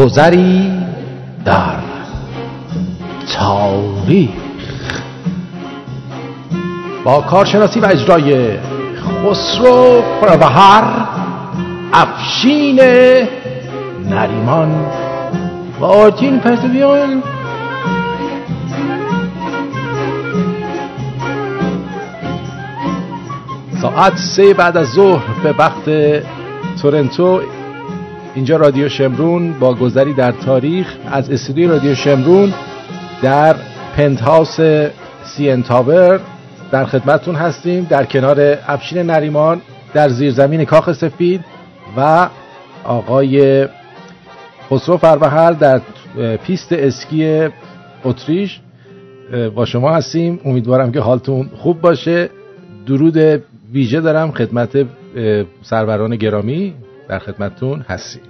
گذری در تاریخ. با کارشناسی و اجرای خسرو پروهر افشین نریمان و آرتین پرتویان ساعت سه بعد از ظهر به وقت تورنتو اینجا رادیو شمرون با گذری در تاریخ از استودیوی رادیو شمرون در پنت هاوس CN Tower در خدمتتون هستیم در کنار افشین نریمان در زیرزمین کاخ سفید و آقای خسرو فروهر در پیست اسکی اتریش. با شما هستیم. امیدوارم که حالتون خوب باشه. درود ویژه دارم خدمت سروران گرامی. در خدمتتون هستیم.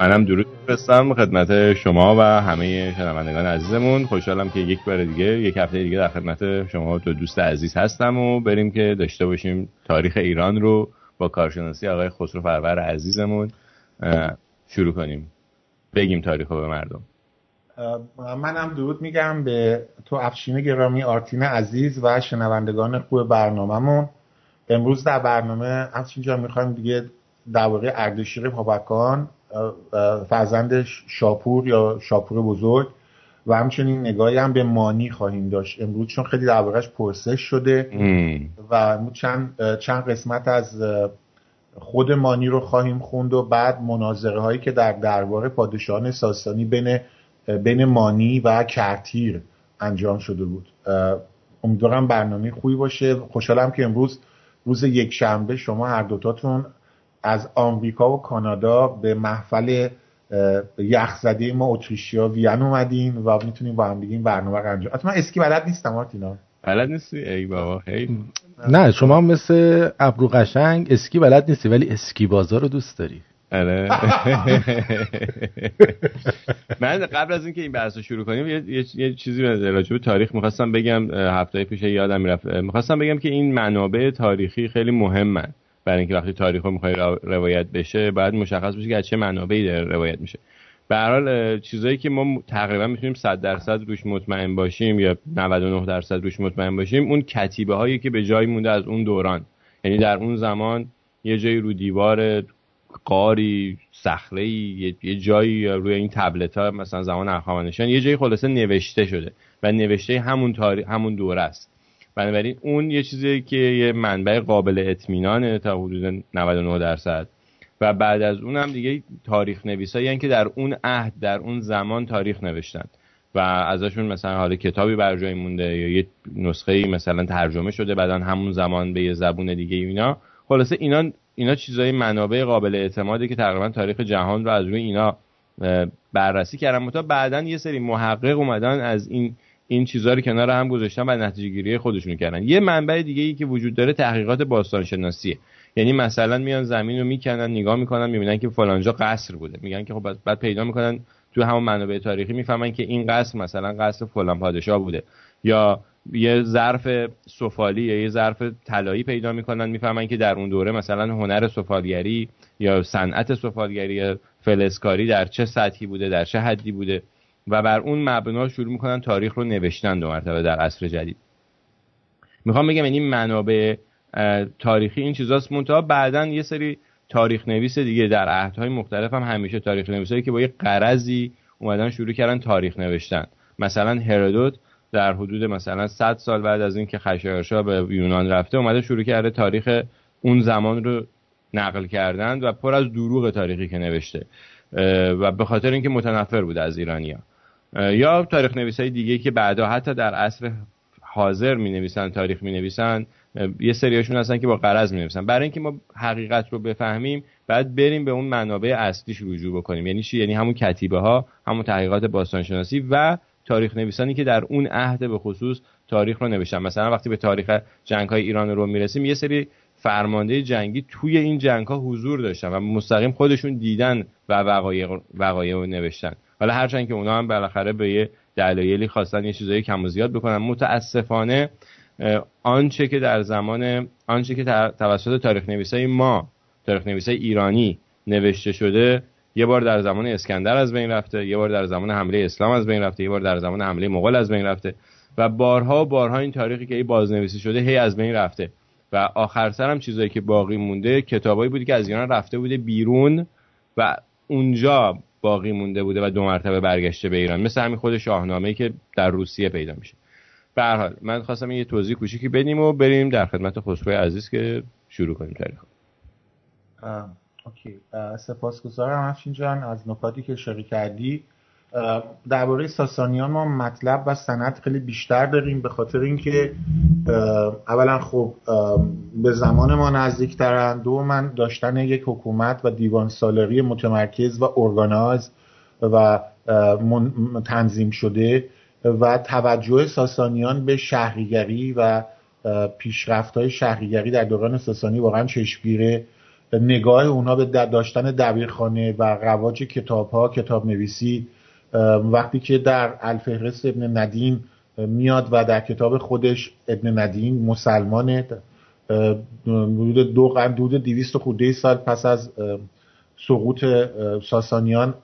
منم درود فرستم خدمت شما و همه شنوندگان عزیزمون. خوشحالم که یک بار دیگه یک هفته دیگه در خدمت شما دو دوست عزیز هستم و بریم که داشته باشیم تاریخ ایران رو با کارشناسی آقای خسرو فرور عزیزمون شروع کنیم. بگیم تاریخ رو به مردم. منم درود میگم به تو افشین گرامی آرتین عزیز و شنوندگان خوب برنامهمون. امروز در برنامه افشین جان می‌خوایم دیگه درباره اردشیر پاپکان فرزندش شاپور یا شاپور بزرگ و همچنین نگاهی هم به مانی خواهیم داشت. امروز چون خیلی دربارهش پرسش شده و چند, چند قسمت از خود مانی رو خواهیم خوند و بعد مناظره هایی که در درباره پادشاهان ساسانی بین بین مانی و کرتیر انجام شده بود. امیدوارم برنامه خوبی باشه. خوشحالم که امروز روز یک شنبه شما هر دوتاتون از آمریکا و کانادا به محفل یخزده ما اتریشیا وین اومدین و می‌تونیم با هم بگیم برنامه رو انجام. من اسکی بلد نیستم آرتینا بلد نیستی؟ ای بابا هی. نه شما مثل ابرو قشنگ اسکی بلد نیستی ولی اسکی بازار رو دوست داری. آره. من قبل از اینکه این بحث رو شروع کنیم یه, یه چیزی راجع به تاریخ می‌خواستم بگم هفته پیش یادم می‌رفت. می‌خواستم بگم که این منابع تاریخی خیلی مهمن. برای اینکه وقتی تاریخ رو می‌خوای روایت بشه باید مشخص بشه که از چه منابعی داره روایت میشه. به هر حال چیزایی که ما تقریبا می‌تونیم 100 درصد روش مطمئن باشیم یا 99 درصد روش مطمئن باشیم اون کتیبه هایی که به جای مونده از اون دوران. یعنی در اون زمان یه جایی رو دیوار قاری صخره یه جایی روی این تبلت ها مثلا زمان اخوانشان یه جایی خلاصه نوشته شده. و نوشته همون تاریخ همون دوره است. بنابراین اون یه چیزی که یه منبع قابل اطمینانه تا حدود 99 درصد. و بعد از اون هم دیگه تاریخ نویسایی که در اون عهد در اون زمان تاریخ نوشتن. و ازشون مثلا حالا کتابی بر جای مونده یا یه نسخه مثلا ترجمه شده بعدا همون زمان به یه زبون دیگه اینا. خلاصه اینا اینا چیزای منابع قابل اعتماده که تقریبا تاریخ جهان رو از روی اینا بررسی کردن. تا بعدا یه سری محقق اومدن از این این چیزها رو کنار هم گذاشتن و نتیجه گیری خودشون کردن. یه منبع دیگه ای که وجود داره تحقیقات باستانشناسیه. یعنی مثلا میان زمین رو می‌کنن نگاه می‌کنن می‌بینن که فلانجا قصر بوده. میگن که خب بعد پیدا می‌کنن تو همون منابع تاریخی می‌فهمن که این قصر مثلا قصر فلان پادشاه بوده. یا یه ظرف سفالی یا یه ظرف طلایی پیدا می‌کنن می‌فهمن که در اون دوره مثلا هنر سفالگری یا صنعت سفالگری یا فلسکاری در چه سطحی بوده در چه حدی بوده. و بر اون مبنا شروع می‌کنن تاریخ رو نوشتن دو مرتبه در عصر جدید. می‌خوام بگم این منابع تاریخی این چیزاست. منتها بعدا یه سری تاریخ نویس دیگه در عهدهای مختلف هم همیشه تاریخ نویسایی که با یه قرضی اومدن شروع کردن تاریخ نوشتن. مثلا هرودوت در حدود مثلا 100 سال بعد از اینکه خشایارشا به یونان رفته اومده شروع کرده تاریخ اون زمان رو نقل کردن و پر از دروغ تاریخی که نوشته. و به خاطر اینکه متنفر بود از ایرانیا یا تاریخ نویسای دیگه که بعدا حتی در عصر حاضر می نویسن تاریخ می نویسن یه سریاشون هستن که با قرض می نویسن برای اینکه ما حقیقت رو بفهمیم بعد بریم به اون منابع اصلیش رجوع بکنیم. یعنی چی؟ یعنی همون کتیبه ها همون تحقیقات باستانشناسی و تاریخ نویسانی که در اون عهد به خصوص تاریخ رو نوشتن. مثلا وقتی به تاریخ جنگ های ایران رو می‌رسیم یه سری فرمانده جنگی توی این جنگ ها حضور داشتن و مستقیم خودشون دیدن و وقایع وقایع رو نوشتن. حالا هرچند که اونا هم بالاخره به یه دلایلی خواستن یه چیزایی کم و زیاد بکنن متاسفانه آنچه که در زمان آنچه که توسط تاریخ نویسای ما تاریخ نویسای ایرانی نوشته شده یه بار در زمان اسکندر از بین رفته یه بار در زمان حمله اسلام از بین رفته یه بار در زمان حمله مغول از بین رفته و بارها و بارها این تاریخی که ای بازنویسی شده هی از بین رفته و آخر سر هم چیزایی که باقی مونده کتابایی بودی که از ایران رفته بوده بیرون و اونجا باقی مونده بوده و دو مرتبه برگشته به ایران. مثل همین خود شاهنامه که در روسیه پیدا میشه. به هر حال من خواستم یه توضیح کوچیکی بدیم و بریم در خدمت خسرو عزیز که شروع کنیم تاریخ. اوکی. سپاسگزارم افشین جان از نکاتی که اشاره کردی. درباره ساسانیان ما مطلب و سند خیلی بیشتر داریم به خاطر اینکه اولا خب به زمان ما نزدیکترن. دو من داشتن یک حکومت و دیوان سالاری متمرکز و ارگاناز و تنظیم شده و توجه ساسانیان به شهریگری و پیشرفت های شهریگری در دوران ساسانی واقعا چشمگیره. نگاه اونا به داشتن دبیرخانه و رواج کتاب ها کتاب نویسی وقتی که در الفهرست ابن ندیم میاد و در کتاب خودش ابن ندیم مسلمان حدود دو حدود دیویست خوده سال پس از سقوط ساسانیان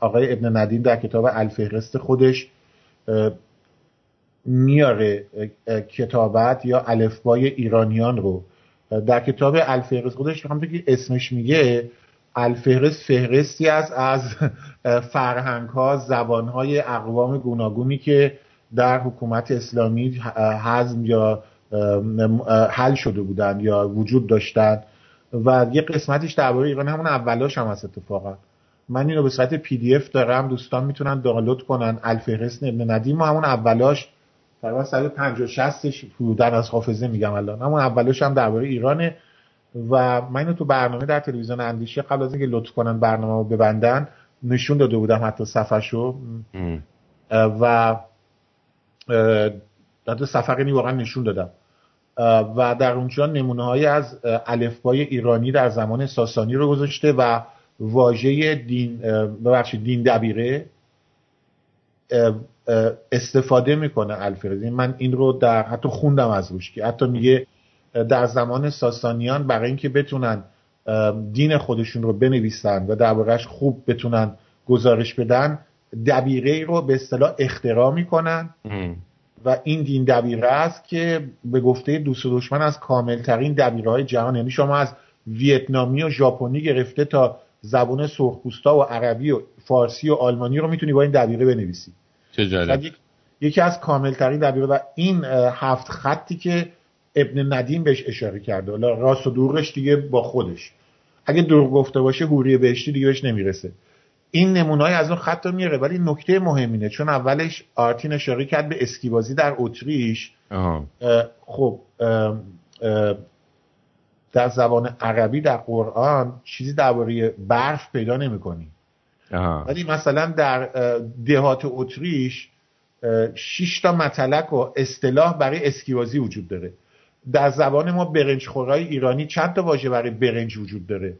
آقای ابن ندیم در کتاب الفهرست خودش میاره کتابت یا الفبای ایرانیان رو. در کتاب الفهرست خودش همونطور که اسمش میگه الفهرست فهرستی است از فرهنگ ها زبان های اقوام گوناگونی که در حکومت اسلامی حزم یا حل شده بودند یا وجود داشتند. و یه قسمتش درباره ایران همون اولاش هم هست اتفاقا. من اینو به صورت پی دی اف دارم دوستان می‌تونن دانلود کنن. الفهرست ابن ندیم و همون اولاش تقریبا 150 60 حدودن از حافظه میگم الان. همون اولش هم درباره ایرانه. و من اینو تو برنامه در تلویزیون اندیشه قبل از اینکه لطف کنن برنامه رو ببندن نشون داده بودم حتی صفحه و حتی صفحه واقعا نشون دادم. و در اونجا نمونه های از الفبای ایرانی در زمان ساسانی رو گذاشته و واژه دین ببخشید دین دبیره استفاده می‌کنه الفرزین من این رو در حتی خوندم از روش که. حتی میگه در زمان ساسانیان برای اینکه بتونن دین خودشون رو بنویسن و دربارهش خوب بتونن گزارش بدن دبیره رو به اصطلاح اختراع می‌کنن. و این دین دبیره است که به گفته دوست و دشمن از کاملترین دبیره های جهان یعنی شما از ویتنامی و ژاپنی گرفته تا زبون سرخپوستا و عربی و فارسی و آلمانی رو می‌تونی با این دبیره بنویسی. چه یکی از کاملترین دبیره و این هفت خطی که ابن ندیم بهش اشاره کرده. حالا راست و دروغش دیگه با خودش. اگه دروغ گفته باشه حوری بهشتی دیگه بهش نمی‌رسه. این نمونای از اون خط میاره ولی نکته مهمینه چون اولش آرتین اشاره کرد به اسکیبازی در اتریش. خب در زبان عربی در قرآن چیزی درباره برف پیدا نمی‌کنی. ولی مثلا در دهات اتریش شش تا مطلق و اصطلاح برای اسکیبازی وجود داره. در زبان ما برنج خورای ایرانی چند تا واژه برای برنج وجود داره؟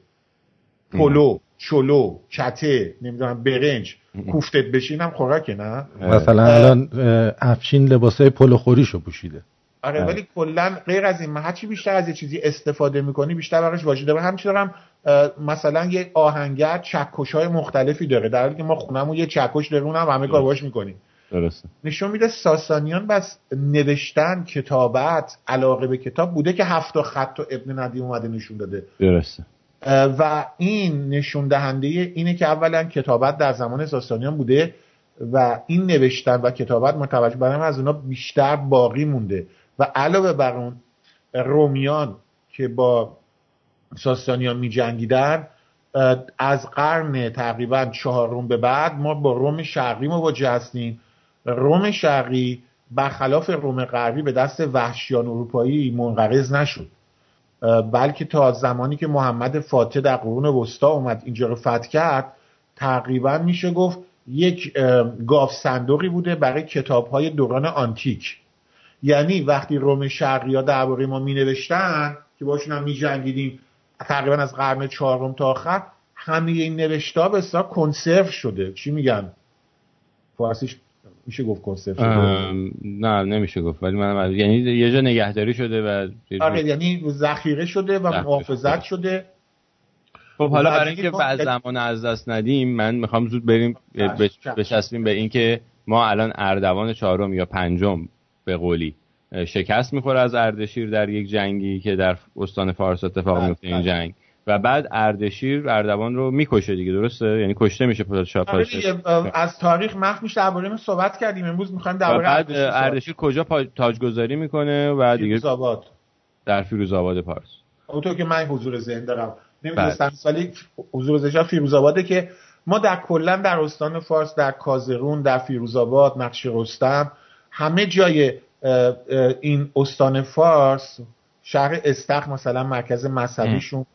پلو چلو چته نمی‌دونم برنج. کوفتت بشینم خوراکه نه؟ مثلا الان افشین لباسای پلو خوریشو پوشیده. آره ولی کلا غیر از این هرچی بیشتر از یه چیزی استفاده می‌کنی بیشتر براش واژه داره. همچنین هم مثلا یه آهنگر چکش های مختلفی داره در حالی که ما خونمون یه چکش داره اونم همه کار باش می‌کنیم. درسته. نشون میده ساسانیان بس نوشتن کتابت علاقه به کتاب بوده که هفت خط و ابن ندیم اومده نشون داده. درسته. و این نشون دهنده اینه که اولا کتابت در زمان ساسانیان بوده و این نوشتن و کتابت متوجه برای از اونا بیشتر باقی مونده. و علاوه بر اون رومیان که با ساسانیان می جنگیدن از قرن تقریبا چهارم به بعد ما با روم شرقی مواجه هستیم روم شرقی برخلاف روم غربی به دست وحشیان اروپایی منقرض نشد. بلکه تا زمانی که محمد فاتح در قرون وسطا اومد اینجا رو فتح کرد تقریبا میشه گفت یک گاف صندوقی بوده برای کتاب های دوران آنتیک. یعنی وقتی روم شرقی ها درباره ما می نوشتن که باشون هم می جنگیدیم تقریبا از قرن چهارم تا آخر همه این نوشته ها به کنسرو شده. چی میگن؟ فارسیش میشه گفت کنسرو شده؟ نه نمیشه گفت. ولی من یعنی یه جا نگهداری شده و آره یعنی ذخیره شده و محافظت شده. خب حالا برای اینکه بعد زمان از دست ندیم من می‌خوام زود بریم بچسبیم به اینکه ما الان اردوان چهارم یا پنجم به قولی شکست می‌خوره از اردشیر در یک جنگی که در استان فارس اتفاق بله، میفته این بله. جنگ. و بعد اردشیر اردوان رو می‌کشه دیگه درسته؟ یعنی کشته میشه پادشاه آره از تاریخ مخ میشه درباره صحبت کردیم. امروز می‌خوایم درباره بعد اردشیر کجا تاجگذاری می‌کنه و دیگه فیروزآباد. در فیروزآباد پارس. اونطور که من حضور ذهن دارم. نمی‌دونستم بله. ولی حضور ذهن فیروزآباده که ما در کلا در استان فارس در کازرون در فیروزآباد نقش رستم همه جای این استان فارس شهر استخ مثلا مرکز مذهبیشون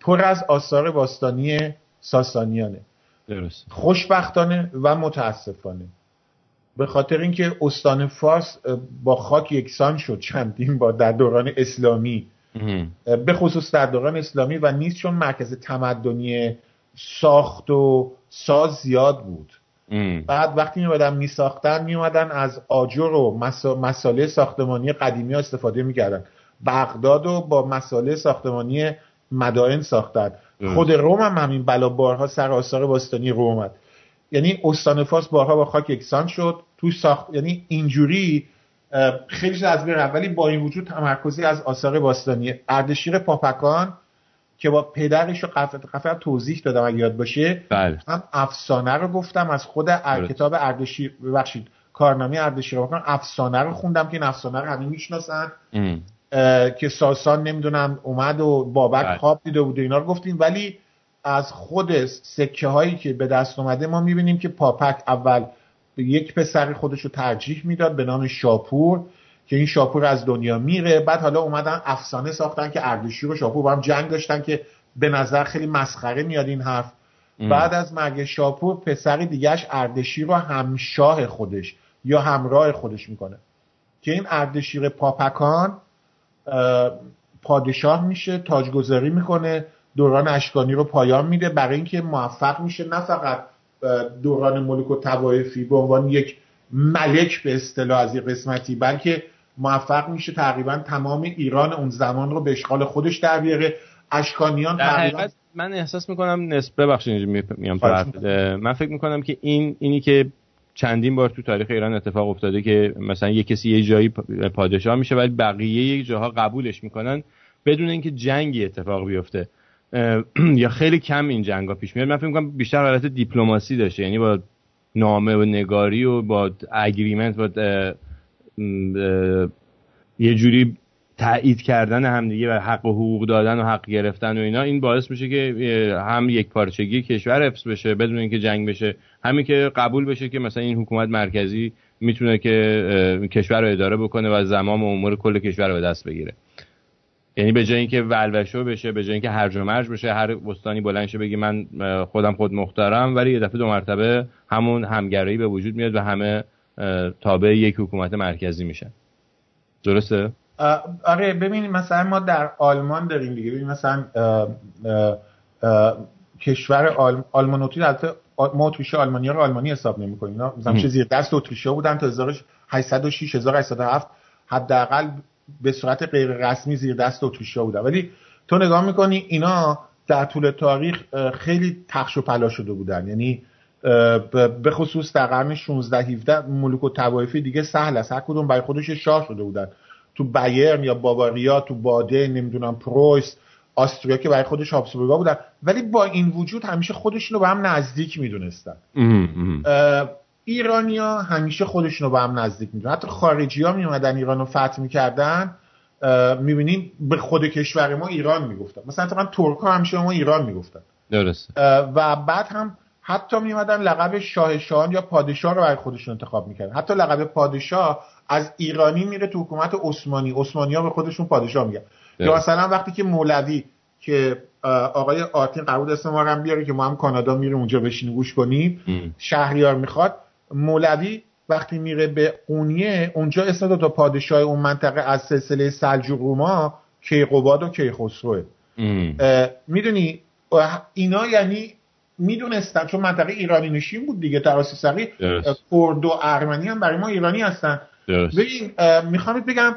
پر از آثار باستانی ساسانیانه. درست. خوشبختانه و متاسفانه. به خاطر اینکه استان فارس با خاک یکسان شد چندین با در دوران اسلامی. به خصوص در دوران اسلامی و نیست چون مرکز تمدنی ساخت و ساز زیاد بود. بعد وقتی میومدن میساختن میومدن از آجر و مساله ساختمانی قدیمی ها استفاده می‌کردن. بغداد و با مساله ساختمانی مدائن ساختن. خود روم هم همین بلا بارها سر آثار باستانی روم اومد. یعنی استان فارس بارها با خاک یکسان شد. تو ساخت یعنی اینجوری خیلی از بین ولی با این وجود تمرکزی از آثار باستانی. اردشیر پاپکان که با پدرش رو قفل توضیح دادم اگه یاد باشه. بله. هم افسانه رو گفتم. از خود ار... کتاب اردشیر ببخشید. کارنامه اردشیر رو افسانه رو خوندم که این افسانه رو همین می‌شناسن. که ساسان نمی‌دونم اومد و بابک بله. خواب دیده بود و اینا رو گفتیم. ولی از خود سکه هایی که به دست اومده ما می‌بینیم که پاپک اول یک پسر خودش رو ترجیح می‌داد به نام شاپور که این شاپور از دنیا میره. بعد حالا اومدن افسانه ساختن که اردشیر و شاپور با هم جنگ داشتن که به نظر خیلی مسخره میاد این حرف. بعد از مرگ شاپور پسر دیگهش اردشیر رو همشاه خودش یا همراه خودش می‌کنه. که این اردشیر پاپکان پادشاه میشه تاجگذاری می‌کنه دوران اشکانی رو پایان میده. برای اینکه موفق میشه نه فقط دوران ملک و توایفی به عنوان یک ملک به اصطلاح از یک قسمتی بلکه موفق میشه تقریبا تمام ایران اون زمان رو به اشغال خودش در بیاره. اشکانیان تقریبا من احساس می‌کنم نسبه بخشید میام من فکر می‌کنم که این اینی که چندین بار تو تاریخ ایران اتفاق افتاده که مثلا یه کسی یه جایی پادشاه میشه ولی بقیه یک جاها قبولش می‌کنن بدون اینکه جنگی اتفاق بیفته. یا خیلی کم این جنگ ها پیش میاد. من فکر می‌کنم بیشتر حالت دیپلماسی داشته. یعنی با نامه و نگاری و با اگریمنت با یه جوری تایید کردن همدیگه و حق و حقوق دادن و حق گرفتن و اینا این باعث میشه که هم یک پارچگی کشور حفظ بشه بدون اینکه جنگ بشه. همین که قبول بشه که مثلا این حکومت مرکزی می‌تونه که کشور رو اداره بکنه و زمام و امور کل کشور رو به دست بگیره. یعنی به جای اینکه ولوشو بشه به جای اینکه هرج و مرج بشه هر بستانی بلند شه بگی من خودم خود مختارم ولی یه دفعه دو مرتبه همون همگرایی به وجود میاد و همه تابع یک حکومت مرکزی میشن. درسته؟ آره ببینید مثلا ما در آلمان داریم دیگه. ببینید مثلا کشور آل... آلمانوتی البته ما اتریشی آلمانی رو آلمانی حساب نمی‌کنیم مثلا چه زیر دست اتریشی بودن تا 1806 1807 حداقل به صورت غیر رسمی زیر دست اتریشی بودن. ولی تو نگاه می‌کنی اینا در طول تاریخ خیلی تخش و پلا شده بودن. یعنی به خصوص در قرن 16 17 ملوک و توایفی دیگه سهل است. هر کدوم برای خودش شاه شده بودن. تو بایرن یا باواریا تو باده نمی‌دونم پرویس آستریا که برای خودش هابسبورگا بودن. ولی با این وجود همیشه خودشون رو به هم نزدیک می‌دونستن. ایرانیا همیشه خودشون رو به هم نزدیک می‌دونن. حتی خارجی ها میومدن ایران رو فتح می‌کردن. می‌بینیم به خود کشور ما ایران می‌گفتن. مثلا من ترک ها همیشه ما ایران می‌گفتن. درست و بعد هم حتی میومدن لقب شاه شاهان یا پادشاه رو برای خودشون انتخاب می‌کردن. حتی لقب پادشاه از ایرانی میره تو حکومت عثمانی. عثمانی ها به خودشون پادشاه میگن. یا مثلا وقتی که مولوی که آقای آرتین قرار اسم ما هم بیاره که ما هم کانادا میره اونجا بشینیم گوش کنیم شهریار می‌خواد. مولوی وقتی میره به قونیه اونجا اسم دو تا پادشاه اون منطقه از سلسله سلجوق روما کیقوباد و کیخسروه. می‌دونی؟ اینا یعنی می‌دونستن چون منطقه ایرانی نشین بود دیگه تراسی سقی کرد و ارمنی هم برای ما ایرانی هستن. ببین می‌خوام بگم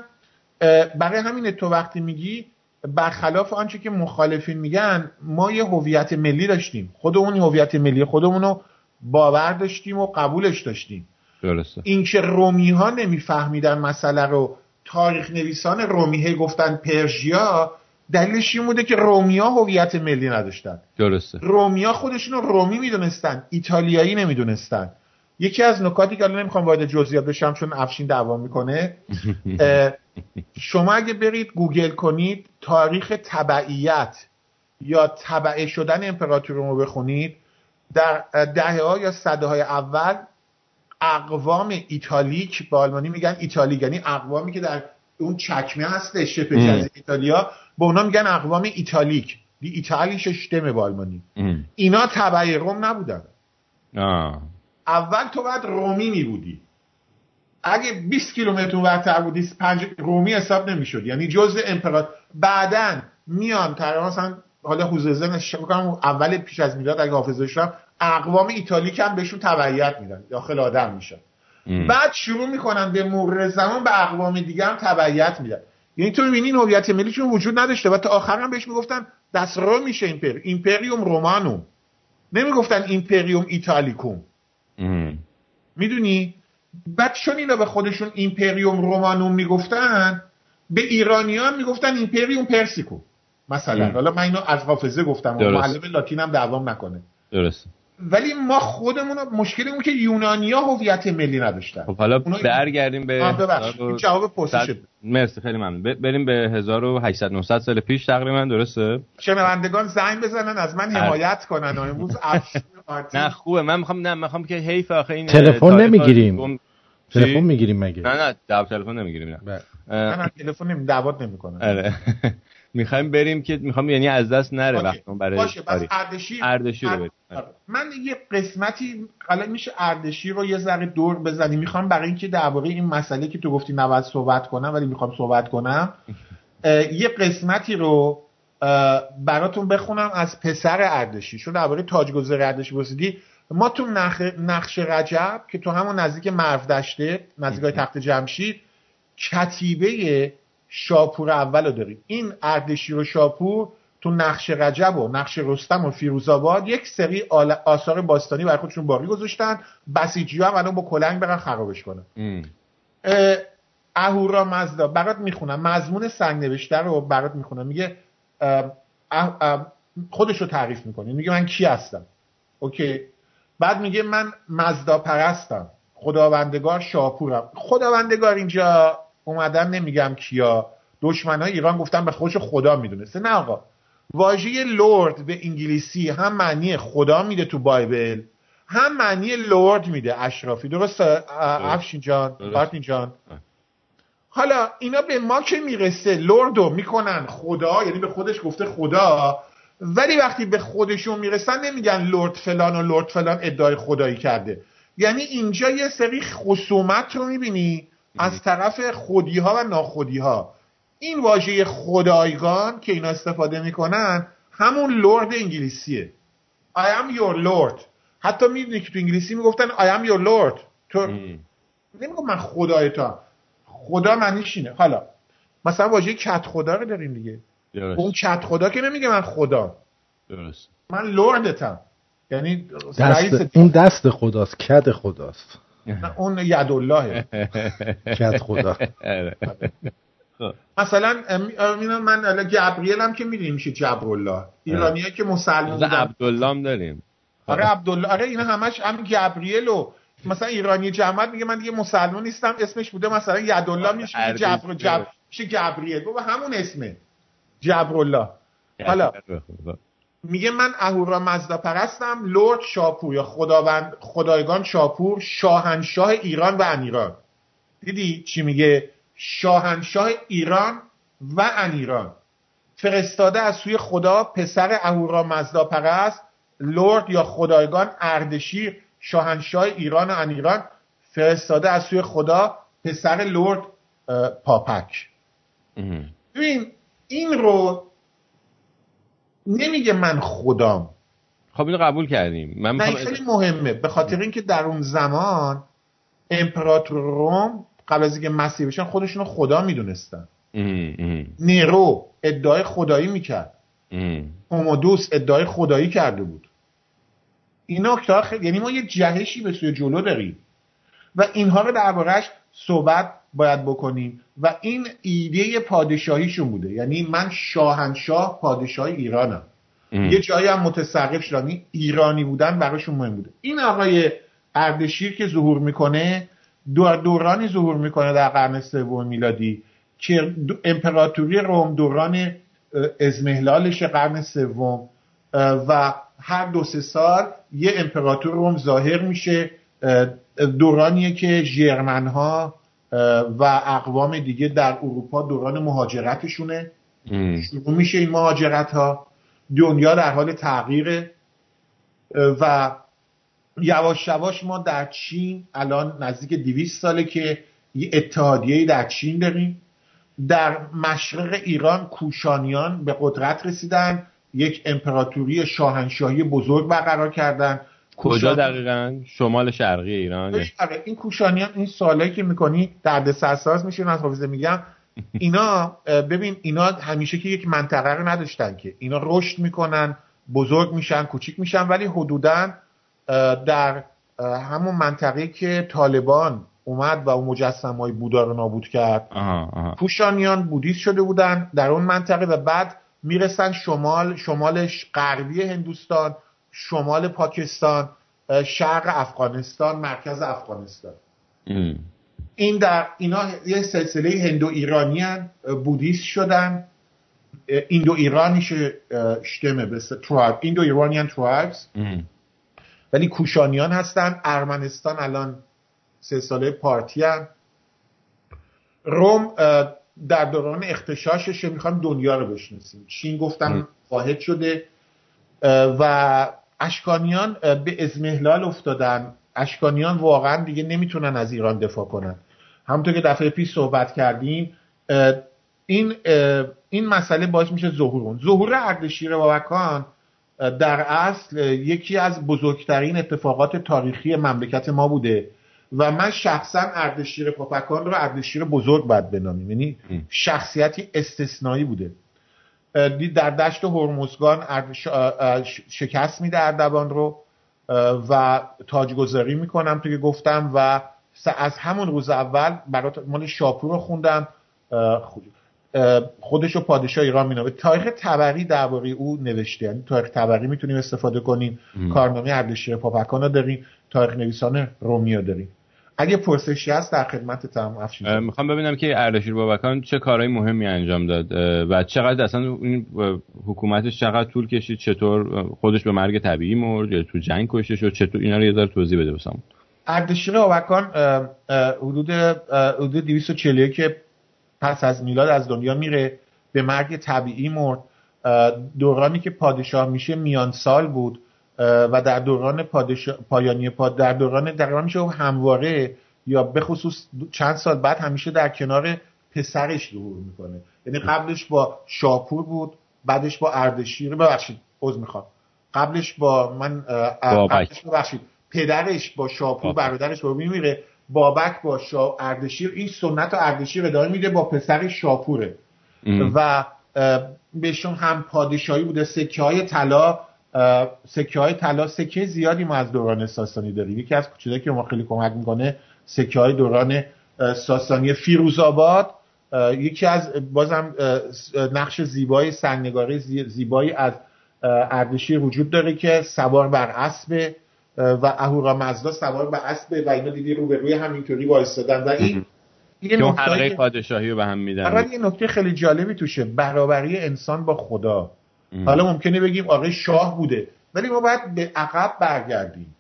برای همین تو وقتی میگی برخلاف آنچه که مخالفین میگن ما یه هویت ملی داشتیم. خودمون هویت ملی خودمون رو باور داشتیم و قبولش داشتیم. درسته. اینکه رومی ها نمیفهمیدن مسئله رو تاریخ نویسان رومی گفتن پرژیا دلیلش این بوده که رومیا هویت ملی نداشتن. درسته. رومیا خودشون رو رومی می‌دونستن ایتالیایی نمی‌دونستن. یکی از نکاتی که الان نمی‌خوام وارد جزئیات بشم چون افشین دعوا می‌کنه شما اگه برید گوگل کنید تاریخ تبعیت یا تبعه شدن امپراتور رو بخونید در دهه ها یا صده های اول اقوام ایتالیک به آلمانی میگن ایتالیک یعنی اقوامی که در اون چکمه هست شبه جزیره ایتالیا. به اونا میگن اقوام ایتالیک. die italische Stämme به آلمانی. اینا تبع روم نبودن. آه. اول تو باید رومی می بودی اگه 20 کیلومتر اون‌ورتر بودی پنج رومی حساب نمی‌شد. یعنی جزء امپرات بعدا میان مثلا حالا حوزه بکنم اول پیش از میلاد اگه حافظه شدم اقوام ایتالیک هم بهشون تبعیت میدن. داخل آدم میشن. بعد شروع می‌کنن به مرور زمان به اقوام دیگه هم تبعیت میدن یعنی تو می‌بینی هویت ملیشون وجود نداشته و تا آخر هم بهش می‌گفتن das römische Imper Imperium Romanum. نمی‌گفتن Imperium Italicum. می‌دونی؟ بعد چون اینا به خودشون Imperium Romanum می‌گفتن به ایرانیان می‌گفتن ایمپریوم پرسیکو مثلا. حالا من اینو از حافظه گفتم و معلم لاتین هم دوام نکنه. درست. ولی ما خودمون مشکلمون که یونانیا هویت ملی نداشتن. خب حالا برگردیم به این جواب پرسش مرسی خیلی ممنون. بریم به 1800 900 سال پیش تقریبا درسته؟ شنوندگان زنگ بزنن از من حمایت کنن. امروز نه خوبه. من می‌خوام نه می‌خوام که حیف آخه این تلفن نمی‌گیریم. تلفن می‌گیریم مگه؟ نه نه جواب تلفن نمی‌گیریم نه. نه تلفن نمی دعوت نمی‌کنن. آره. می‌خوایم بریم که می‌خوام یعنی از دست نره وقتمون برای باشه بس اردشیر رو من یه قسمتی حالا میشه اردشیر رو یه ذره دور بزنیم. می‌خوام برای اینکه درباره این مسئله که تو گفتی نباید صحبت کنم ولی می‌خوام صحبت کنم یه قسمتی رو براتون بخونم از پسر اردشیر. چون درباره تاجگذار اردشیر بسیدی ما تو نقش رجب که تو همون نزدیک مرف دشته نزدیک های تخت جمشید کتیبه شاپور اول رو داریم. این اردشیر و شاپور تو نقش رجب و نقش رستم و فیروزآباد یک سری آثار باستانی برای خودشون باقی گذاشتن. بسیجی هم الان با کلنگ برن خرابش کنن. اهورا مزدا. برات می‌خونم. مضمون سنگ نوشته رو برات می‌خونم. میگه خودش رو تعریف می‌کنه. میگه من کی هستم؟ OK. بعد میگه من مزدا پرستم. خداوندگار شاپورم. خداوندگار اینجا. اومدن نمیگم کیا. دشمن های ایران گفتن به خودش خدا می‌دونسته. نه آقا. واژه Lord به انگلیسی هم معنی خدا میده تو Bible. هم معنی Lord میده. اشرافی. درست. افشین جان پارتین جان. حالا اینا به ما که می‌رسه Lord و می‌کنن خدا یعنی به خودش گفته خدا ولی وقتی به خودشون می‌رسن نمیگن لورد فلان و لورد فلان ادعای خدایی کرده. یعنی اینجا یه سری خصومت رو می‌بینی. از طرف خودی ها و ناخودی ها این واژه خدایگان که اینا استفاده می‌کنن همون لورد انگلیسیه. I am your lord. حتی می‌دونی که تو انگلیسی می‌گفتن I am your lord. تو نمیگم من خدای تا خدا معنیش اینه. حالا مثلا واژه کت خدا رو داریم دیگه. درست. اون کت خدا که نمیگه من خدا. درست. من لوردتم یعنی دست اون دست خداست کد خداست. اون ید الله کد خدا. مثلا من الان گبریل هم که می‌دونیم میشه جبر الله ایرانی که مسلمان عبدالله هم داریم. آره عبدالله. آره اینا همش هم گبریل و مثلا ایرانی جماعت میگه من دیگه مسلمان نیستم اسمش بوده مثلا یدالله میشه جبر جبر میشه گبریل بابا همون اسمه. جبر الله حالا میگه من اهورا مزدا پرستم لورد شاپور یا خداوند خدایگان شاپور شاهنشاه ایران و انیران دیدی چی میگه؟ شاهنشاه ایران و انیران فرستاده از سوی خدا پسر اهورا مزدا پرست لورد یا خدایگان اردشیر شاهنشاه ایران و انیران فرستاده از سوی خدا پسر لورد پاپک. ببین این رو نمیگه من خدام. خب اینو قبول کردیم. من نه خیلی مهمه. به خاطر اینکه در اون زمان امپراتور روم قبل از اینکه مسیح بشن خودشونو خدا می‌دونستن. نیرو ادعای خدایی می‌کرد. کومودوس ادعای خدایی کرده بود. این نکته خیلی یعنی ما یه جهشی به سوی جلو داریم. و اینها رو دربارهش صحبت باید بکنیم. و این ایده پادشاهیشون بوده. یعنی من شاهنشاه پادشاه ایرانم. یه جایی هم متصرف شدن ایرانی بودن براشون مهم بوده. این آقای اردشیر که ظهور می‌کنه دور دورانی ظهور می‌کنه در قرن سوم میلادی. که امپراتوری روم دوران ازمهلالش قرن سوم. و هر دو سه سال یه امپراتور روم ظاهر میشه. دورانیه که ژرمن ها و اقوام دیگه در اروپا دوران مهاجرتشونه. شروع میشه این مهاجرت ها دنیا در حال تغییره. و یواش یواش ما در چین الان نزدیک 200 ساله که یه اتحادیه در چین داریم. در مشرق ایران کوشانیان به قدرت رسیدن. یک امپراتوری شاهنشاهی بزرگ برقرار کردن. کجا دقیقا؟ شمال شرقی ایران. آره، این کوشانیان این سوالی که می‌کنی درد سرساز میشه از حافظه میگم. اینا ببین اینا همیشه که یک منطقه رو نداشتن که. اینا رشد می‌کنن بزرگ میشن کوچیک میشن ولی حدودا در همون منطقه که طالبان اومد و اون مجسم های بودا رو نابود کرد. کوشانیان بودیست شده بودن در اون منطقه و بعد می‌رسن شمال شمالش غربی هندوستان. شمال پاکستان شرق افغانستان مرکز افغانستان. این در اینا یه سلسله هندو ایرانی هن بودیست شدن. ایندو ایرانیش شتمه به ترایب ایندو ایرانیان ترایبز ولی کوشانیان هستن. ارمنستان الان سه ساله پارتی هن. روم در دوران اختشاشش می‌خوام دنیا رو بشناسیم. چین گفتم واحد شده و اشکانیان به ازمهلال افتادن. اشکانیان واقعا دیگه نمی‌تونن از ایران دفاع کنن. همونطور که دفعه پیش صحبت کردیم این این مسئله باعث میشه ظهور ظهور اردشیر بابکان در اصل یکی از بزرگترین اتفاقات تاریخی مملکت ما بوده و من شخصا اردشیر پاپکان رو اردشیر بزرگ باید بنامیم. یعنی شخصیتی استثنایی بوده. در دشت هرمزگان شکست میده اردوان رو و تاجگذاری می‌کنم تو که گفتم و از همون روز اول برات مال شاپور رو خوندم. خودش رو پادشاه ایران مینامه تاریخ تبری درباره او نوشته. یعنی تاریخ تبری می‌تونیم استفاده کنیم. کارنامه اردشیر پاپکان رو داریم. تاریخ نویسان رومی رو داریم. اگه پرسشی هست در خدمت تمام افشین می‌خوام ببینم که اردشیر بابکان چه کارهای مهمی انجام داد و چقدر اصلا این حکومتش چقدر طول کشید چطور خودش به مرگ طبیعی مرد یا تو جنگ کشته شد چطور اینا رو یه ذره توضیح بده واسمون. اردشیر بابکان حدود حدود 241 پس از میلاد از دنیا میره به مرگ طبیعی مرد. دورانی که پادشاه میشه میان سال بود. و در دوران پایانی پاد در دوران در میشه همواره یا به خصوص چند سال بعد همیشه در کنار پسرش ظهور می‌کنه. یعنی قبلش با شاپور بود بعدش با اردشیر. ببخشید عذر می‌خوام. قبلش با من قبلش ببخشید. پدرش با شاپور برادرش با میمیره. بابک با شا... اردشیر. این سنت و اردشیر ادامه میده با پسر شاپوره. و بهشون هم پادشاهی بوده. سکه های طلا سکه های طلا سکه زیادی ما از دوران ساسانی داریم. یکی از چیزایی که ما خیلی کمک می‌کنه سکه های دوران ساسانی فیروزآباد یکی از بازم نقش زیبای سنگنگاری زیبایی از اردشیر وجود داره که سوار بر اسب و اهورا مزدا سوار بر اسب و اینا دیدی رو به روی همینطوری وایستادن. و این یه نکته پادشاهی رو به هم میدن. یه نکته خیلی جالبی توشه. برابری انسان با خدا. حالا ممکنه بگیم آقای شاه بوده. ولی ما باید به عقب برگردیم.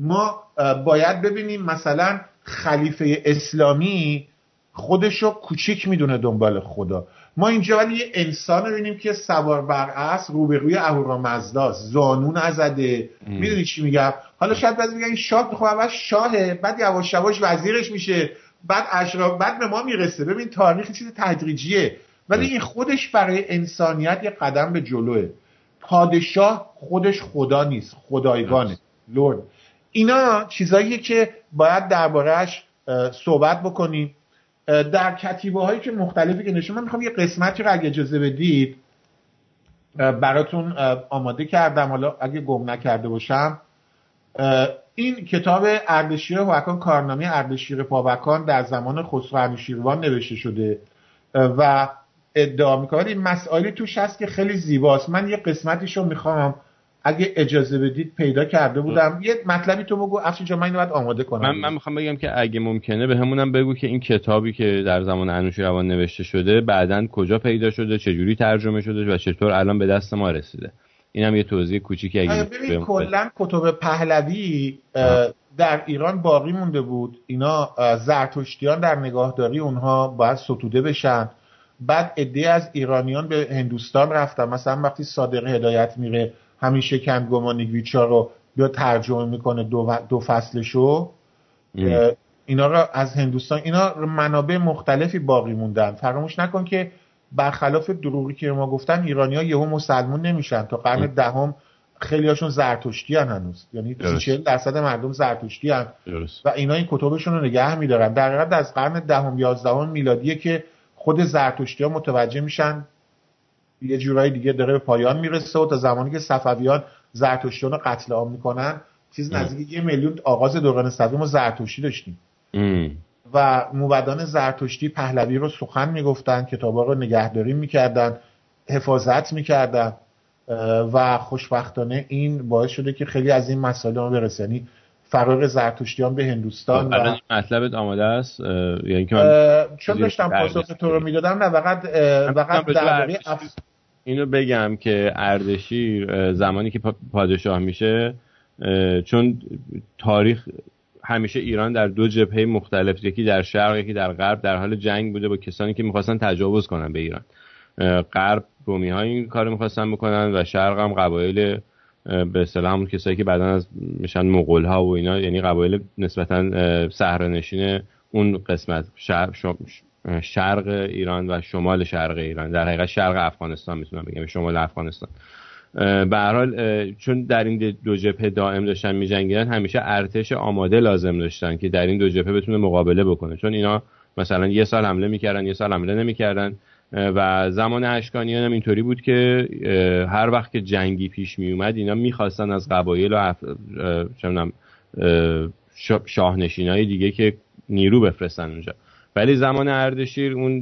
ما باید ببینیم مثلا خلیفه اسلامی خودش رو کوچیک می‌دونه دنبال خدا. ما اینجا ولی یه انسان رو ببینیم که سوار بر اسب روبروی اهورامزداست. زانون ازده می‌دونی چی میگم؟ حالا شاید بعضی میگن شاه خب اول شاهه بعد یواش یواش وزیرش میشه بعد اشراف بعد به ما می‌رسه. ببین تاریخ چیز تدریجیه. ولی این خودش برای انسانیت یه قدم به جلوه. پادشاه خودش خدا نیست خدایگانه. لورد. اینا چیزاییه که باید دربارهش صحبت بکنیم. در کتیبه هایی که مختلفی که نشون من می‌خوام یه قسمتی رو اگه اجازه بدید براتون آماده کردم. حالا اگه گم نکرده باشم. این کتاب اردشیر هوکان کارنامه اردشیر پاوکان در زمان خسرو انوشیروان نوشته شده. و ادعا می‌کنه. این مسائلی توش هست که خیلی زیباست. من یه قسمتیش رو می‌خوام. اگه اجازه بدید پیدا کرده بودم. یه مطلبی تو بگو. افشین جان من باید آماده کنم. من, من می‌خوام بگم که اگه ممکنه به همونم بگو که این کتابی که در زمان انوشیروان نوشته شده بعدا کجا پیدا شده چجوری ترجمه شده و چطور الان به دست ما رسیده. اینم یه توضیح کوچیکی اگه ببین کلا کتب پهلوی در ایران باقی مونده بود. اینا زرتشتیان در نگاهداری اونها باید ستوده بشن. بعد عده از ایرانیان به هندوستان رفتن. مثلا وقتی صادق هدایت میره همین شکم گمانیگویچا رو بیا ترجمه می‌کنه دو, دو فصلشو. اینا رو از هندوستان اینا منابع مختلفی باقی موندن. فراموش نکن که برخلاف دروغی که ما گفتن ایرانی ها یهو مسلمون نمیشن. تا قرن دهم خیلی هاشون زرتشتی هن هنوز. یعنی 40 درصد مردم زرتشتی هن و اینا این کتبشون رو نگه میدارن. در از قرن دهم یازدهم میلادیه که خود زرتشتی ها متوجه میشن. یه جورایی دیگه داره به پایان می‌رسه و تا زمانی که صفویان زرتشتیان رو قتل عام می‌کنن چیز نزدیک یه میلیون آغاز دوران صفوی ما زرتشتی داشتیم. و موبدان زرتشتی پهلوی رو سخن می‌گفتن کتابا رو نگهداری می‌کردن حفاظت می‌کردن. و خوشبختانه این باعث شده که خیلی از این مسائل ما برسه. یعنی فرار زرتشتیان به هندوستان خب، و مطلبت آماده است؟ یعنی که من چون داشتم پاسخ تو رو می‌دادم نه فقط فقط درباره اینو بگم که اردشیر زمانی که پادشاه میشه چون تاریخ همیشه ایران در دو جبهه مختلف یکی در شرق یکی در غرب در حال جنگ بوده با کسانی که می‌خواستن تجاوز کنن به ایران. غرب رومی های این کار می‌خواستن بکنن و شرق هم قبایل به اصطلاح همون کسایی که بعدا از میشن مغول ها و اینا یعنی قبایل نسبتا صحرانشین اون قسمت شرق, شرق ایران و شمال شرق ایران. در حقیقت شرق افغانستان می‌تونم بگم شمال افغانستان. به هر حال چون در این دو جبهه دائم داشتن میجنگیدن همیشه ارتش آماده لازم داشتن که در این دو جبهه بتونه مقابله بکنه. چون اینا مثلا یه سال حمله می‌کردن یه سال حمله نمی‌کردن. و زمان اشکانیان هم اینطوری بود که هر وقت که جنگی پیش می اومد اینا می‌خواستن از قبایل و. شاهنشین های دیگه که نیرو بفرستن اونجا ولی زمان اردشیر اون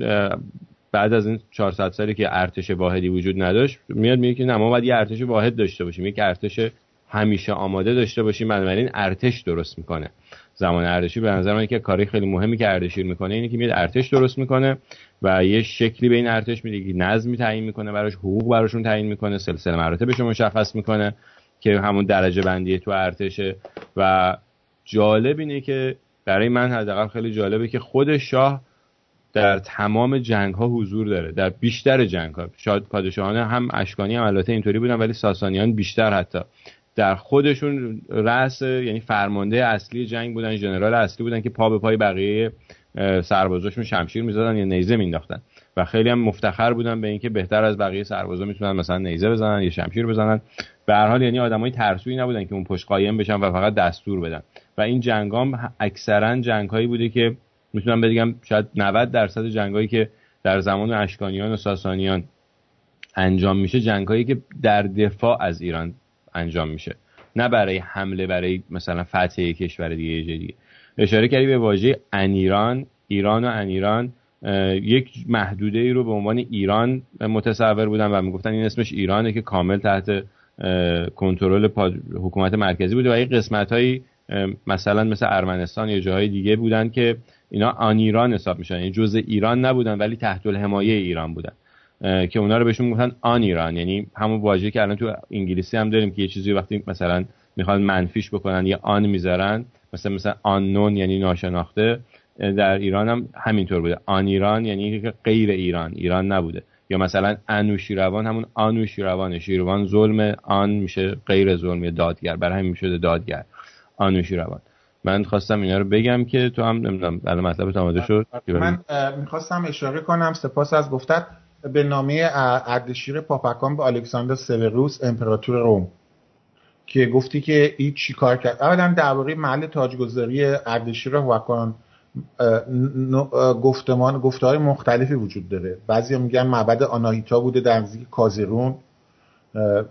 بعد از این 400 سالی که ارتش واحدی وجود نداشت میاد میگه که نه ما باید یه ارتش واحد داشته باشیم یک ارتش همیشه آماده داشته باشیم بنابراین ارتش درست می‌کنه زمان اردشیر به نظر من که کاری خیلی مهمی که اردشیر می‌کنه اینه که میاد ارتش درست می‌کنه و یه شکلی به این ارتش میده که نظمی تعیین می‌کنه براش حقوق براشون تعیین می‌کنه سلسله مراتبش مشخص می‌کنه که همون درجه بندی تو ارتشه. و جالب اینه که برای من حداقل خیلی جالبه که خود شاه در تمام جنگ ها حضور داره در بیشتر جنگ ها شاید پادشاهان هم اشکانی هم البته اینطوری بودن ولی ساسانیان بیشتر حتی. در خودشون رأس یعنی فرمانده اصلی جنگ بودن ژنرال اصلی بودن که پا به پای بقیه سربازاشون شمشیر می‌زدن یا نیزه مینداختن و خیلی هم مفتخر بودن به اینکه بهتر از بقیه سربازا می‌تونن مثلا نیزه بزنن یا شمشیر بزنن. به هر حال یعنی آدمای ترسویی نبودن که اون پشت قایم بشن و فقط دستور بدن. و این جنگام اکثرا جنگهایی بوده که می‌تونم بگم شاید 90 درصد جنگایی که در زمان اشکانیان و ساسانیان انجام میشه جنگهایی که در دفاع از ایران انجام میشه. نه برای حمله برای مثلا فتح کشور دیگه دیگه. اشاره کردی به واژه انیران ایران. و انیران یک محدوده ای رو به عنوان ایران متصور بودن و می‌گفتن این اسمش ایرانه که کامل تحت کنترل حکومت مرکزی بوده و یک قسمت هایی مثلا مثل ارمنستان یا جاهای دیگه بودن که اینا آن ایران حساب میشن یعنی جزء ایران نبودن ولی تحت الحمایه ایران بودن. که اونا رو بهشون می‌گفتن آن ایران. یعنی همون واژه که الان تو انگلیسی هم داریم که یه چیزی وقتی مثلا می‌خوان منفیش بکنن یا آن می‌ذارن مثلا مثلا آن نون یعنی ناشناخته در ایران هم همینطور بوده. آن ایران یعنی غیر ایران ایران نبوده. یا مثلا انوشیروان همون آنوشیروان شیروان ظلم آن میشه غیر ظلم دادگر. برای همین میشه دادگر. آنوشیروان. من خواستم اینا رو بگم که تو هم نمی‌دونم الان مطلب آماده شد. من می‌خواستم اشاره کنم سپاس از گفتت به نامه اردشیر پاپکان به الکساندر سوروس امپراتور روم که گفتی که این چی کار کرد. اولا درباره محل تاجگذاری اردشیر هوکان گفتمان گفتهای مختلفی وجود داره. بعضی میگن معبد آناهیتا بوده در نزدیک کازرون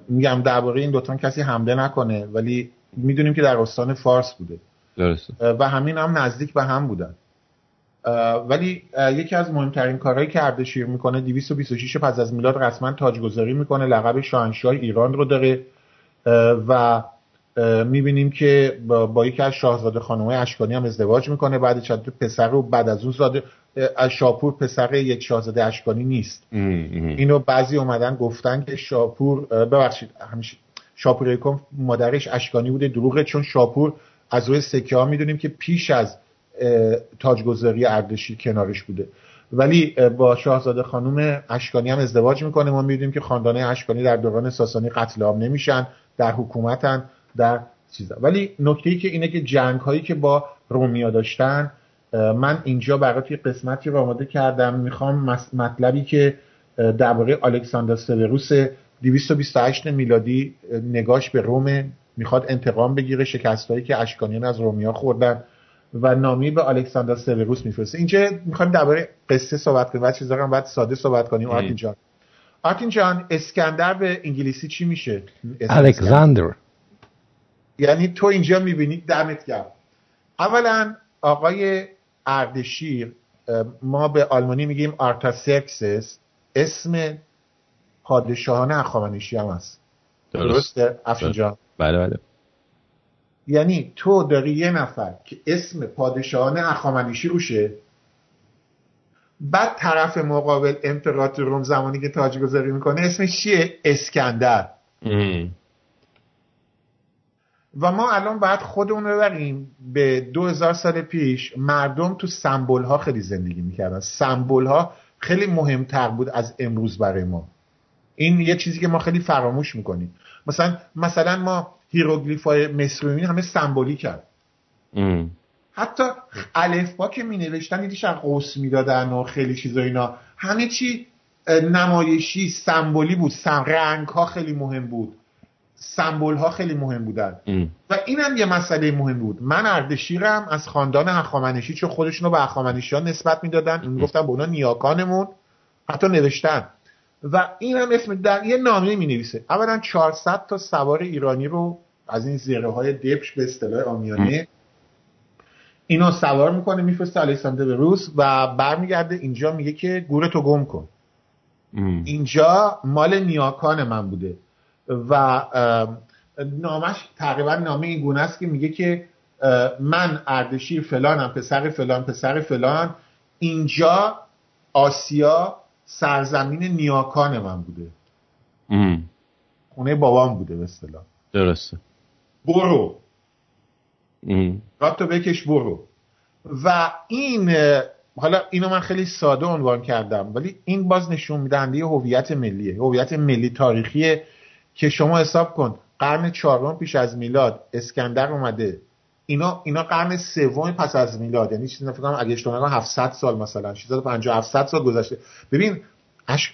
میگم درباره این دوتا کسی حمله نکنه ولی می‌دونیم که در استان فارس بوده. درسته. و همین هم نزدیک به هم بودن. ولی یکی از مهمترین کارهایی که اردشیر می‌کنه 226 پس از میلاد رسما تاجگذاری می‌کنه. لقب شاهنشاه ایران رو داره و می‌بینیم که با, یکی از شاهزاده خانمای اشکانی هم ازدواج می‌کنه. بعد چند پسر رو بعد از اون زاده از شاپور پسر یک شاهزاده اشکانی نیست. اینو بعضی اومدن گفتن که شاپور ببخشید همیشه شاپور مادرش اشکانی بوده دروغه چون شاپور از روی سکه ها می‌دونیم که پیش از تاجگذاری اردشیر کنارش بوده. ولی با شاهزاده خانم اشکانی هم ازدواج می‌کنه. ما می‌دونیم که خاندان اشکانی در دوران ساسانی قتل عام نمیشن در حکومتن در چیزا. ولی نکته ای که اینه که جنگ هایی که با رومیا داشتن من اینجا برای قسمتی رو آماده کردم. می‌خوام مطلبی که درباره الکساندر سوروس 228 میلادی نگاش به روم می‌خواد انتقام بگیره. شکستهایی که اشکانیان از رومیا خوردن. و نامی به الکساندر سوروس میفرسته. اینجا می‌خوایم درباره قصه صحبت کنیم و چیزا هم باید ساده صحبت کنیم. آرتین جان. آرتین جان اسکندر به انگلیسی چی میشه؟ الکساندر. یعنی تو اینجا می‌بینی؟ دمت گرم. اولا آقای اردشیر ما به آلمانی میگیم Artaxerxes اسم پادشاهان هخامنشی هم هست. درسته؟ افشین بله بله. یعنی تو داری یه نفر که اسم پادشاهان هخامنشی روشه بعد طرف مقابل امپراتور روم زمانی که تاج گذاری می‌کنه اسمش چیه؟ اسکندر. و ما الان باید خودمون ببریم به دو هزار سال پیش مردم تو سمبول ها خیلی زندگی می‌کردن. سمبول ها خیلی مهمتر بود از امروز برای ما. این یه چیزی که ما خیلی فراموش می‌کنیم. مثلا مثلا ما هیروگلیف های مصری همه سمبولی کرد حتی با که می نوشتن دیدیش قوس می‌دادن و خیلی چیزا اینا. همه چی نمایشی سمبولی بود. سم... رنگ ها خیلی مهم بود. سمبول ها خیلی مهم بودن. و این هم یه مسئله مهم بود. من اردشیرم از خاندان هخامنشی چون خودشون رو به هخامنشی ها نسبت می‌دادن. گفتن به اونا نیاکانمون. حتی نوشتن. و این هم اسم در یه نامه می نویسه اولا 400 تا سوار ایرانی رو از این زیره های دپش به اصطلاح آمیانه اینو سوار می‌کنه میفرسته الکساندر به روس و برمیگرده اینجا میگه که گورتو گم کن. اینجا مال نیاکان من بوده. و نامش تقریبا نامه این گونه است که میگه که من اردشیر فلانم پسر فلان پسر فلان. اینجا آسیا سرزمین نیاکان من بوده. خونه بابام بوده به اصطلاح. درسته. برو. رابطه بکش برو. و این حالا اینو من خیلی ساده عنوان کردم ولی این باز نشون میدهنده هویت ملیه. هویت ملی تاریخیه که شما حساب کن قرن چهارم پیش از میلاد اسکندر اومده. اینا اینا قرن سوم پس از میلاد. یعنی چیزی فکر کنم اگه اشتباه 700 سال مثلا 650 700 سال گذشته. ببین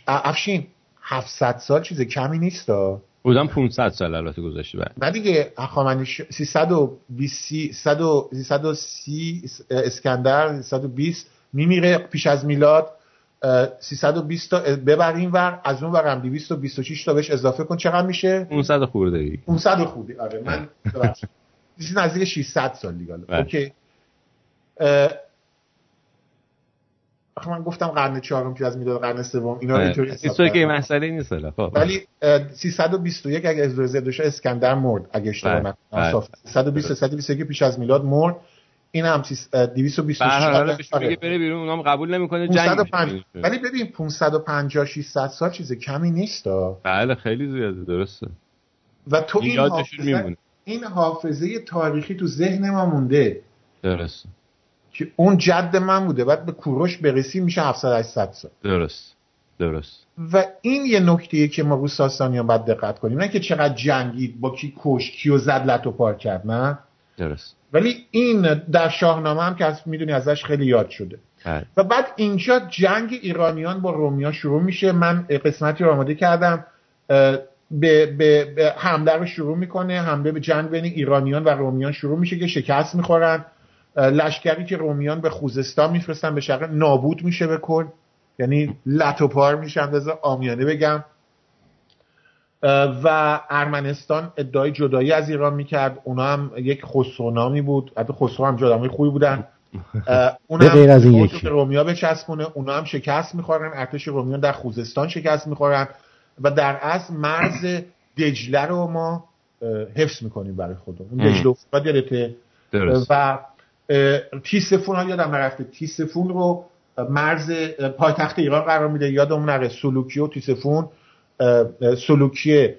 افشین 700 سال چیز کمی نیست بودم 500 سال البته گذشته بعد نه دیگه اخوامنش 320 330 اسکندر 320 میمیره پیش از میلاد. 320 تا ببرین ور از اون ورم 226 تا بهش اضافه کن چقدر میشه؟ 500 خورده. ای 500 خورده. آره من چیزی نزدیک 600 سال دیگه بله. اوکی آخه من گفتم قرن چهارم پیش از میلاد قرن سوم اینا رو اینطوری حساب که مسئله نیست خب. ولی 321 اگه از روزه دوشه اسکندر مرد اگه اشتباه بله، نکنم. 320 321 پیش از میلاد مرد. این هم 226 آره. بره بیرون اونام قبول نمی‌کنه جنگ ولی ببین 550 600 سال چیز کمی نیست بله خیلی زیاده درسته. و تو این حافظه, این حافظه تاریخی تو ذهن ما مونده. درسته. که اون جد من بوده. بعد به کوروش برسی میشه 700 800 سال. درست. درست. و این یه نکته که ما رو ساسانیان باید دقت کنیم. نه که چقدر جنگید با کی کش کیو زد لتو پار کرد نه. درست. ولی این در شاهنامه هم که می‌دونی ازش خیلی یاد شده. هر. و بعد اینجا جنگ ایرانیان با رومیا شروع میشه. من قسمتی رو آماده کردم. به, به, به حمله رو شروع می‌کنه. حمله به جنگ بین ایرانیان و رومیان شروع میشه که شکست می‌خورن. لشکری که رومیان به خوزستان میفرستن به شرق نابود میشه به کل. یعنی لطوپار میشن بذار آمیانه بگم. و ارمنستان ادعای جدایی از ایران می‌کرد. اونا هم یک خسرونامی بود. البته خسرو هم جدامای خوبی بودن. اون هم از این یکی. رومیا بچسبونه. اونا هم شکست می‌خورن. ارتش رومیان در خوزستان شکست می‌خورن. و در اصل مرز دجله رو ما حفظ می‌کنیم برای خودمون. دجله افتاد یادته و تیسفون ها یادم نرفته. تیسفون رو مرز پایتخت ایران قرار میده. یادمون نره سلوکی و تیسفون سلوکی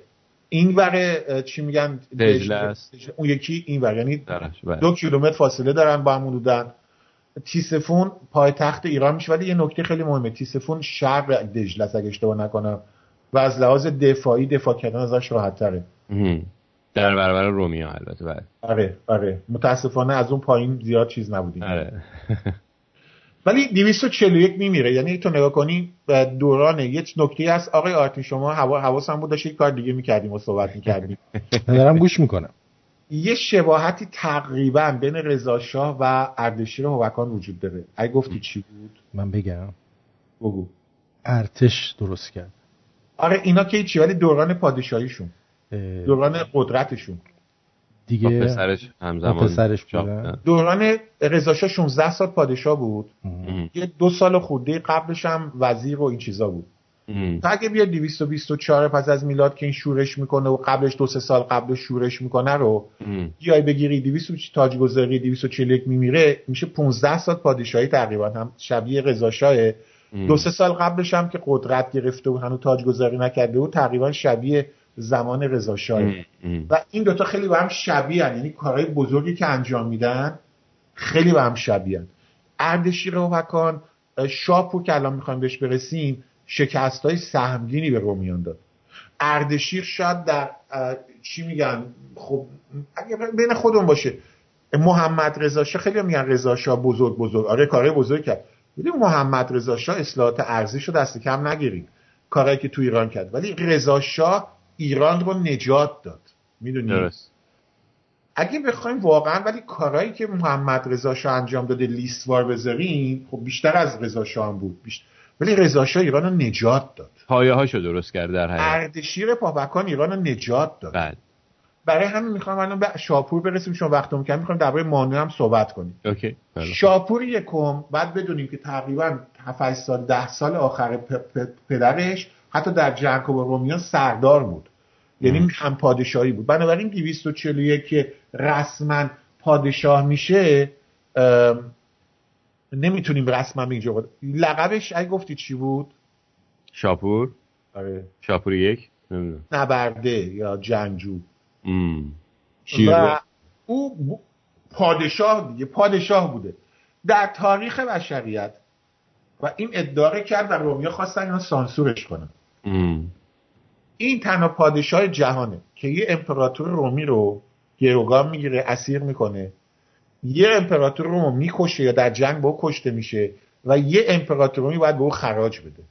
این وره چی میگن؟ دجله اون یکی این ور یعنی بله. دو کیلومتر فاصله دارن با هم حدودن تیسفون پایتخت ایران میشه. ولی یه نکته خیلی مهمه. تیسفون شرق دجله اگه اشتباه نکنم. و از لحاظ دفاعی دفاع کردن ازش راحت تره در برابر رومیا البته بله. آره آره. متاسفانه از اون پایین زیاد چیز نبودیم. آره. ولی 241 میمیره. یعنی تو نگاه کنی دوران یه نکته هست آقای آرتین شما هوا حواسم بود داشت یک کار دیگه می‌کردیم و صحبت می‌کردیم. دارم گوش می‌کنم. یه شباهتی تقریبا بین رضا شاه و اردشیر هوکان وجود داره. اگه گفتی چی بود؟ من بگم. بگو. ارتش درست کرد. آره اینا که چی ولی دوران پادشاهیشون دوران قدرتشون. دیگه پسرش همزمان پسرش دوران رضا 16 سال پادشاه بود. یه دو سال خورده قبلش هم وزیر و این چیزا بود. تا اگه بیاد 224 پس از میلاد که این شورش می‌کنه و قبلش دو سه سال قبلش شورش می‌کنه رو بیای بگیری 200 تاجگذاری 241 میمیره میشه 15 سال پادشاهی تقریبا هم شبیه رضا شاه دو سه سال قبلش هم که قدرت گرفته و هنوز تاجگذاری نکرده و تقریبا شبیه زمان رضا و این دوتا خیلی به هم شبیه هن. یعنی کارهای بزرگی که انجام میدن خیلی به هم شبیه هن. اردشیر وکان شاپور که الان می‌خوایم بهش برسیم شکست های سهمگینی به رومیان داد. اردشیر شاید در چی میگن؟ خب اگه بین خودمون باشه محمد رضا خیلی میگن رضا بزرگ بزرگ. آره کارهای بزرگ کرد. ولی محمد رضا شاه اصلاحات ارزش رو دست کم نگیریم کارهایی که تو ایران کرد. ولی رضا ایران رو نجات داد. می‌دونی؟ درست. اگه بخوایم واقعا ولی کارهایی که محمد رضا شاه انجام داده لیستوار بذاریم خب بیشتر از رضا شاه هم بود. بیشتر. ولی رضا شاه ایران رو نجات داد. پایه هاشو درست کرد در حقیقت. اردشیر پاپکان ایران رو نجات داد. بله. برای همین می‌خوام الان به شاپور برسیم چون وقتمون کم می‌خوام درباره مانو هم صحبت کنیم. اوکی. بله. شاپور یکم بعد بدونیم که تقریبا 7 سال 10 سال آخر پدرش حتی در جنگ با رومیان سردار بود. یعنی هم پادشاهی بود. بنابراین 241 که رسما پادشاه میشه نمی‌تونیم رسما اینجا لقبش اگه گفتی چی بود؟ شاپور؟ آره. شاپور یک؟ نبرده یا جنگجو و او پادشاه دیگه پادشاه بوده. در تاریخ بشریت و این ادعا کرد و رومیا خواستن اینا سانسورش کنن. این تنها پادشاه جهانه که یه امپراتور رومی رو گروگان می‌گیره اسیر می‌کنه. یه امپراتور روم می‌کشه یا در جنگ با کشته میشه و یه امپراتور رومی باید به او خراج بده.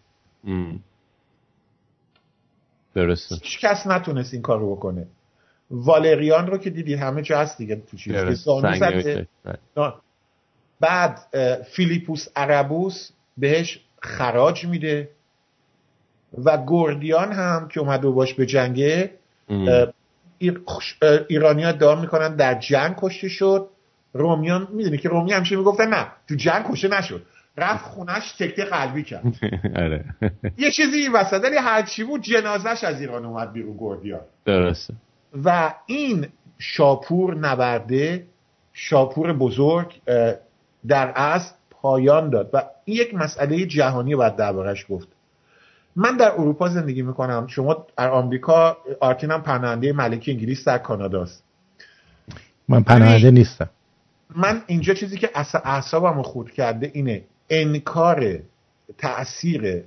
درسته. هیچ کس نتونست این کار رو بکنه. والریان رو که دیدی همه جا هست دیگه تو چیز. بعد فیلیپوس عربوس بهش خراج میده و گردیان هم که اومده باش به جنگه ایرانی ها دام می‌کنن در جنگ کشته شد. رومیان می‌دونی که رومی همیشه می‌گفتن نه تو جنگ کشته نشد. رفت خونش تکته قلبی کرد. آره. یه چیزی این وسط ولی هرچی بود جنازش از ایران اومد بیرون گردیان درسته. و این شاپور نبرده شاپور بزرگ در اصل پایان داد و این یک مسئله جهانی باید دربارش گفت. من در اروپا زندگی می‌کنم. شما در آمریکا آرتین هم پناهنده ملک انگلیس در کاناداست من پناهنده نیستم. من اینجا چیزی که اعصابم خود کرده اینه. انکار تاثیر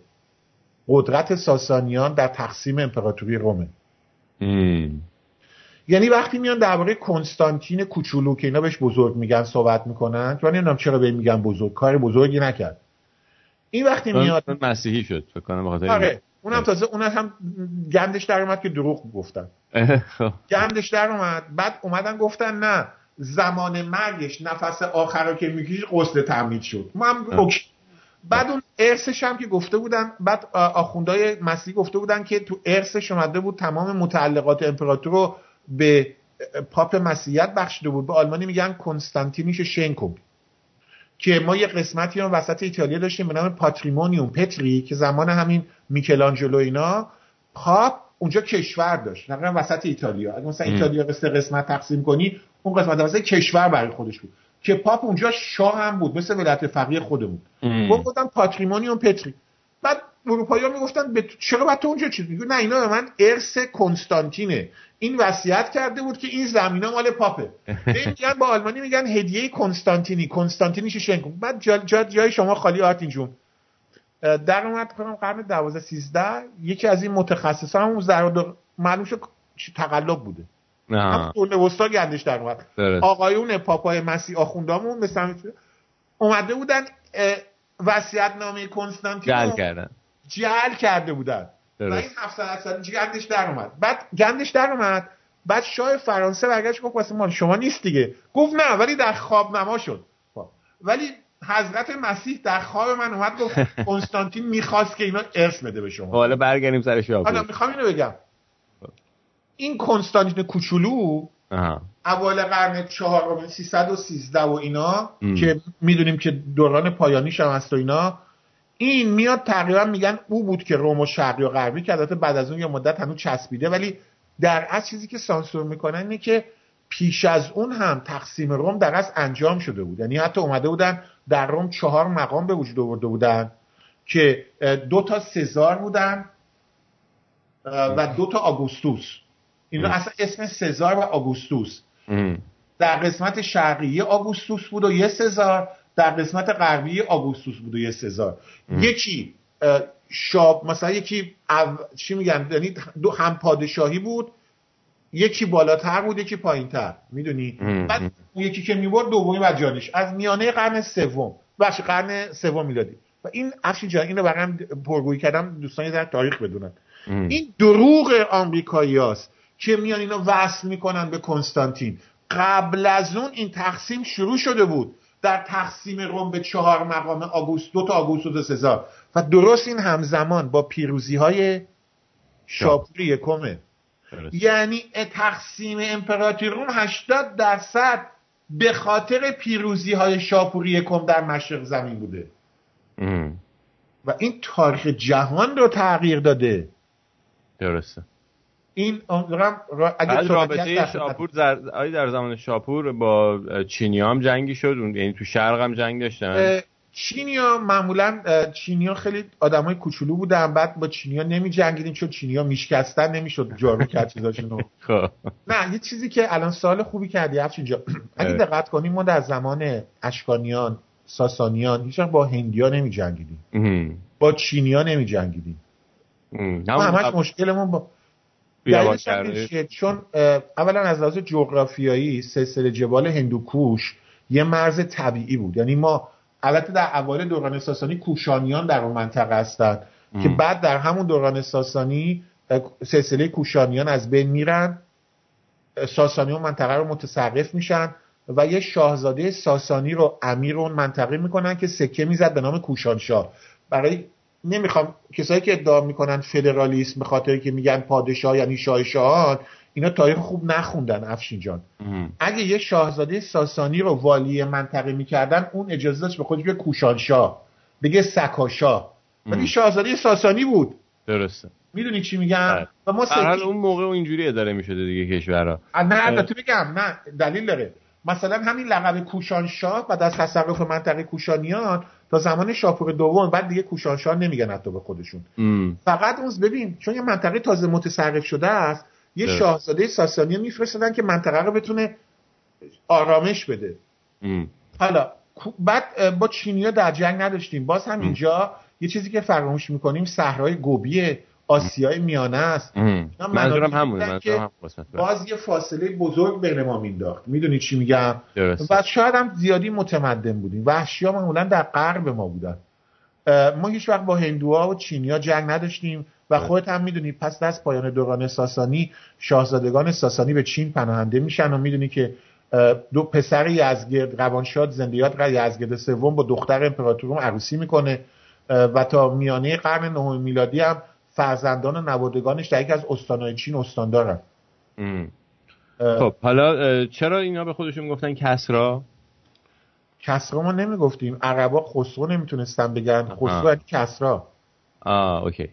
قدرت ساسانیان در تقسیم امپراتوری رومه. یعنی وقتی میان درباره کنستانتین کوچولو که اینا بهش بزرگ میگن صحبت می‌کنن من نمی‌دونم چرا به میگن بزرگ کار بزرگی نکرد. این وقتی میاد مسیحی شد فکر کنم آره اونم تازه اونم هم گندش در اومد که دروغ گفتن. خب. گندش در اومد بعد اومدن گفتن نه زمان مرگش نفس آخر رو که می‌کشید غسل تمدید شد. ما هم اوکی. بعد اون ارسش هم که گفته بودن بعد آخوندهای مسیحی گفته بودن که تو ارسش اومده بود تمام متعلقات امپراتور رو به پاپ مسیحیت بخشیده بود. به آلمانی میگن Konstantinische Schenkung که ما یه قسمتی رو وسط ایتالیا داشتیم به نام Patrimonium Petri که زمان همین میکلانجلو اینا پاپ اونجا کشور داشت دقیقا وسط ایتالیا. اگه مثلا ایتالیا قسمت قسمت تقسیم کنی اون قسمت وسط کشور برای خودش بود. که پاپ اونجا شاه هم بود مثل ولایت فقیه خودمون. گفتم Patrimonium Petri. بعد اروپایی ها می‌گفتن به چرا باید تو اونجا چیز میگه نه اینا به من ارث کنستانتینه. این وصیت کرده بود که این زمینا مال پاپه. میگن با آلمانی میگن هدیه کنستانتینی. کنستانتینی شنکو بعد جا, جا جای شما خالی آرتین جون در اومد قرن 12 13 یکی از این متخصصان همون در معلوم شد تقلب بوده. هم دور وسطا گندش در اومد. آقایون پاپای مسیح آخوندامون مثلا اومده بودن وصیت نامه کنستانتین جل کردن. جل کرده بودن. و این 700 سال گندش در اومد. بعد گندش در اومد بعد شاه فرانسه برگشت گفت واسه ما شما نیست دیگه. گفت نه ولی در خواب نما شد. خب. ولی حضرت مسیح در خواب من اومد گفت کنستانتین می‌خواست که اینا ارث بده به شما. حالا برگردیم سر شاه. حالا می‌خوام اینو بگم. این کنستانتین کوچولو اول قرن چهارم 313 و اینا ام. که می‌دونیم که دوران پایانیش هم هست و اینا این میاد تقریبا میگن او بود که روم و شرقی و غربی که البته بعد از اون یه مدت هنوز چسبیده ولی در اصل چیزی که سانسور می‌کنن اینه که پیش از اون هم تقسیم روم در اصل انجام شده بود. یعنی حتی اومده بودن در روم چهار مقام به وجود آورده بودن که دو تا سزار بودن و دو تا آگوستوس. اینا اصلا اسم سزار و آگوستوس. در قسمت شرقی آگوستوس بود و یه سزار. در قسمت غربی آگوستوس بود و یه سزار. یکی شاب مثلا یکی چی میگن؟ یعنی دو هم پادشاهی بود یکی بالاتر بود یکی پایینتر. می‌دونی؟ بعد اون یکی که می‌برد دومی و جانش. از میانه قرن سوم. بخش قرن سوم میلادی. و این افشین جان اینو برام پرگویی کردم دوستان در تاریخ بدونن. این دروغ آمریکایی هست که میان اینا وصل می‌کنن به کنستانتین. قبل از اون این تقسیم شروع شده بود. در تقسیم روم به چهار مقام آگوست دو تا آگوست و سزار. و درست این همزمان با پیروزی های شاپور یکمه یعنی تقسیم امپراتوری روم 80 درصد به خاطر پیروزی های شاپوری یکم در مشرق زمین بوده. و این تاریخ جهان رو تغییر داده. درسته. این اگه رابطه شاپور در در زمان شاپور با چینی هم جنگی شد. یعنی تو شرق هم جنگ داشتن. چینیا معمولا چینیا خیلی آدمای کوچولو بودن. بعد با چینیا نمی جنگیدیم چون چینیا میشکستن نمی‌شد جارو کرد چیزاشونو خب. نه یه چیزی که الان سال خوبی کردی افش اینجا اگه دقت کنیم ما در زمان اشکانیان ساسانیان هیچ با هندیا نمی جنگیدیم با چینیا نمی جنگیدیم همش مشکلمون با چون اولا از لحاظ جغرافیایی سلسله جبال هندوکوش یه مرز طبیعی بود. یعنی ما البته در اوایل دوران ساسانی کوشانیان در اون منطقه هستند که بعد در همون دوران ساسانی سلسله کوشانیان از بین میرن ساسانی اون منطقه رو متصرف میشن و یه شاهزاده ساسانی رو امیر اون منطقه می‌کنن که سکه می‌زد به نام کوشانشاه. برای نمی‌خوام کسایی که ادعا می‌کنن فدرالیسم به خاطر که میگن پادشاه یعنی شاه شاهان اینا تاریخ خوب نخوندن افشین جان. اگه یه شاهزاده ساسانی رو والی منطقه می‌کردن اون اجازه داشت به خودش بگه کوشانشاه بگه سکاشاه. ولی شاهزاده ساسانی بود. درسته. می‌دونی چی میگم؟ بله. و ما سکی... اون موقع اینجوری اداره می‌شده دیگه کشورها. نه تو بگم نه دلیل داره. مثلا همین لقب کوشانشاه و از تصرف منطقه کوشانیان تا زمان شاپور دوم بعد دیگه کوشانشاه نمیگن حتی به خودشون ام. فقط اون ببین چون یه منطقه تازه متصرف شده است یه ده. شاهزاده ساسانی میفرستادن که منطقه رو بتونه آرامش بده ام. حالا بعد با چینیا در جنگ نداشتیم باز هم اینجا یه چیزی که فراموش می‌کنیم صحرای گوبی آسیای میانه است. منظورم همونه که باز یه فاصله بزرگ بین ما مینداخت. می‌دونی چی میگم؟ و شاید هم زیادی متمدن بودیم. وحشی ها معمولا در غرب ما بودن. ما هیچ وقت با هندوها و چینیا جنگ نداشتیم و خودت هم می‌دونی پس از پایان دوران ساسانی شاهزادگان ساسانی به چین پناهنده میشن و می‌دونی که دو پسر یزگرد روانشاد زندیات یزگرد سوم با دختر امپراتوروم عروسی می‌کنه. و تا میانه قرن نهم میلادی هم فرزندان و نوادگانش در یکی از استانهای چین استان دارن. خب حالا چرا اینا به خودشون گفتن کسرا؟ کسرا ما نمی‌گفتیم. عربا خسرو نمی‌تونستن بگن. خسرو یعنی کسرا. آه اوکی.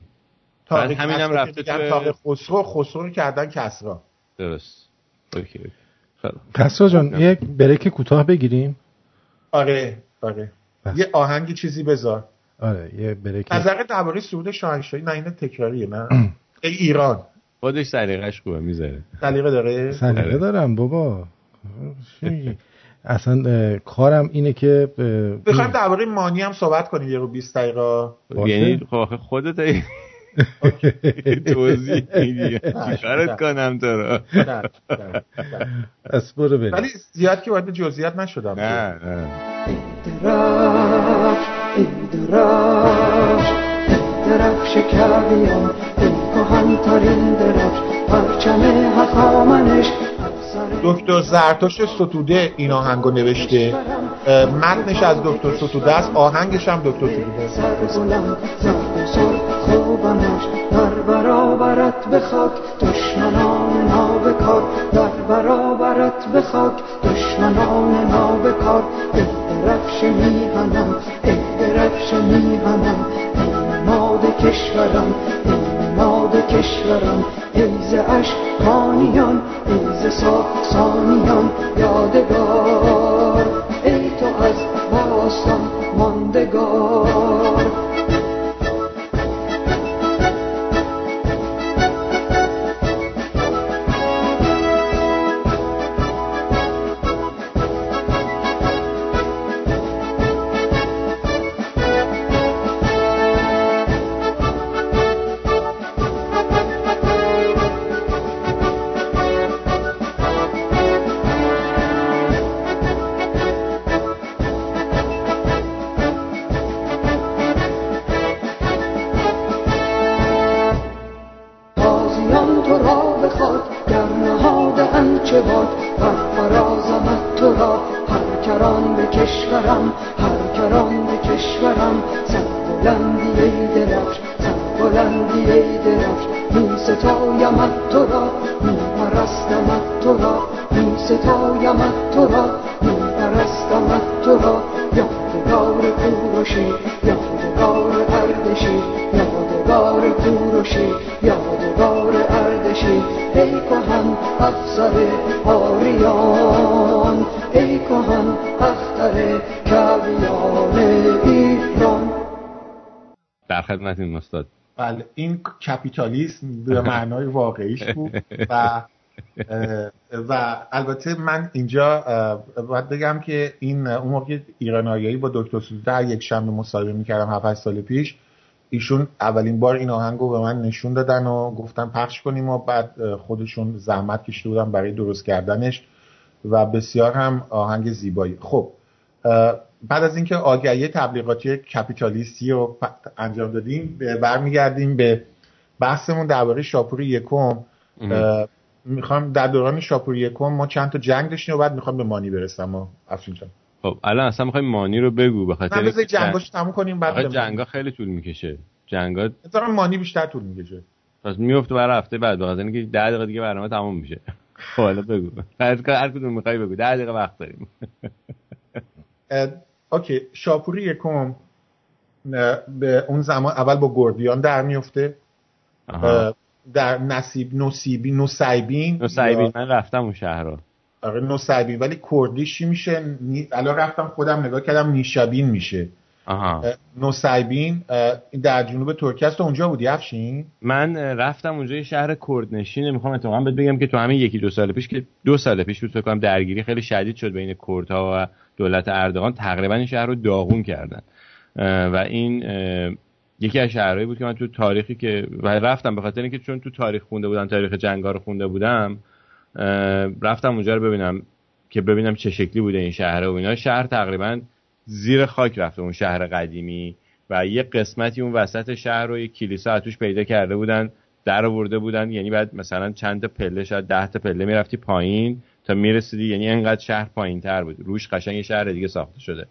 تاق همینم رفته تو خسرو خسرو رو کردن کسرا. درست. اوکی کسرا جان یک بریک کوتاه بگیریم. آره آره. یه آهنگی چیزی بذار. آره یه بریک. نظر درباره سعود شاهنشاهی نه این تکراریه. نه ای ایران. خودش سلیقش خوبه می‌ذاره. سلیقه داره؟ سلیقه آره. دارم بابا. اصلا کارم اینه که بخوایم درباره مانی هم صحبت کنیم یه رو 20 دقیقه. یعنی خودت توضیح میدی. کارت کنم تو رو؟ از برو بریم. ولی زیاد که وارد جزئیات نشدم. نه نه. درفش درفش کبیان ای کهنترین درفش پرچم هخامنش. دکتر زرتاش ستوده این آهنگو نوشته. متنش از دکتر ستوده است. آهنگش هم دکتر ستوده در برابرت به خاک دشمنان نابکار در برابرت به خاک دشمنان نابکار ای درفش میهنم میهنم ای نماد کشورم ای نماد کشورم ای ز اشکانیان ای ز ساسانیان یادگار ای تو از باستان ماندگار. کپیتالیسم به معنای واقعیش بود. و و البته من اینجا باید بگم که این اون موقع ایرانایی با دکتر در یک شنبه مصاحبه می‌کردم 7 سال پیش ایشون اولین بار این آهنگ رو به من نشون دادن و گفتن پخش کنیم و بعد خودشون زحمت کشیده بودن برای درست کردنش و بسیار هم آهنگ زیبایی. خب بعد از اینکه آگهی تبلیغاتی کپیتالیستی رو انجام دادیم برمیگردیم به بحثمون درباره شاپور یکم می‌خوام در دوران شاپور یکم ما چند تا جنگ داشتیم و بعد می‌خوام به مانی برسم ما افشین جان. خب الان اصلا می‌خوایم مانی رو بگو به خاطر اینکه جنگاشو تموم کنیم بعد جنگا خیلی طول می‌کشه. جنگا مثلا مانی بیشتر طول می‌کشه. پس میفته برای هفته بعد به اینکه 10 دقیقه دیگه برنامه تموم میشه. خب حالا بگو. هر کدوم می‌خوای بگو. 10 دقیقه وقت داریم. اوکی. شاپوری یکم به اون زمان اول با گردیان در میفته در نصیب نصیبی نصیبین نصیبین. من رفتم اون شهر رو. آره نصیبین. ولی کردیش میشه؟ الان رفتم خودم نگاه کردم نیشابین میشه. نصیبین در جنوب ترکیه است. اونجا بودی افشین؟ من رفتم اونجا یه شهر کردنشینه می‌خوام اتفاقا بهت بگم که تو همین یکی دو سال پیش که دو سال پیش بود فکر کنم درگیری خیلی شدید شد بین کردها و دولت اردوغان. تقریبا این شهر رو داغون کردن. و این یکی از شهرهایی بود که من تو تاریخی که و رفتم به خاطر اینکه چون تو تاریخ خونده بودم تاریخ جنگا رو خونده بودم رفتم اونجا رو ببینم که ببینم چه شکلی بوده این شهر و اینا. شهر تقریبا زیر خاک رفته اون شهر قدیمی. و یه قسمتی اون وسط شهر رو یه کلیسا توش پیدا کرده بودن در آورده بودن. یعنی بعد مثلا چند تا پله شاید ده تا پله می‌رفتی پایین تا می‌رسیدی. یعنی انقدر شهر پایین تر بود. روش قشنگ شهر دیگه ساخته شده.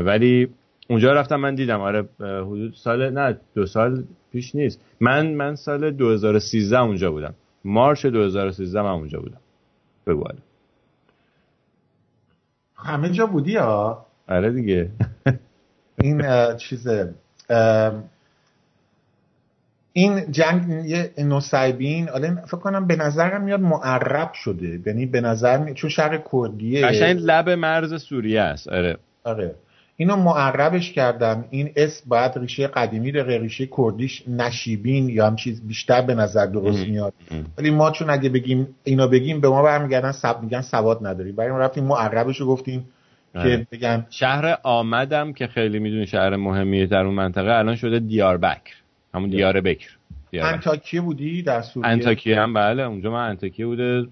ولی اونجا رفتم من دیدم. آره حدود سال نه دو سال پیش نیست. من من سال 2013 اونجا بودم. مارچ 2013 من اونجا بودم. بگو همه جا بودی ها؟ آره دیگه. این چیزه. این جنگ یه نوسایبین آره فکر کنم به نظرم میاد معرب شده. یعنی به نظر می... چون شهر کردیه. قشنگ لب مرز سوریه است. آره. آره. اینو معربش کردم. این اسم باید ریشه قدیمی داره ریشه کردیش نشیبین یا هم چیز بیشتر به نظر درست میاد. ولی ما چون اگه بگیم اینا بگیم به ما برمیگردن سب میگن سواد نداری. برای ما رفتیم معربش رو گفتیم که. بگن شهر آمدم که خیلی می‌دونی شهر مهمیه در اون منطقه الان شده دیار بکر. همون دیار. بکر. انتاکیه بودی؟ در سوریه؟ انتاکیه هم بله. اونجا من انتاکیه بوده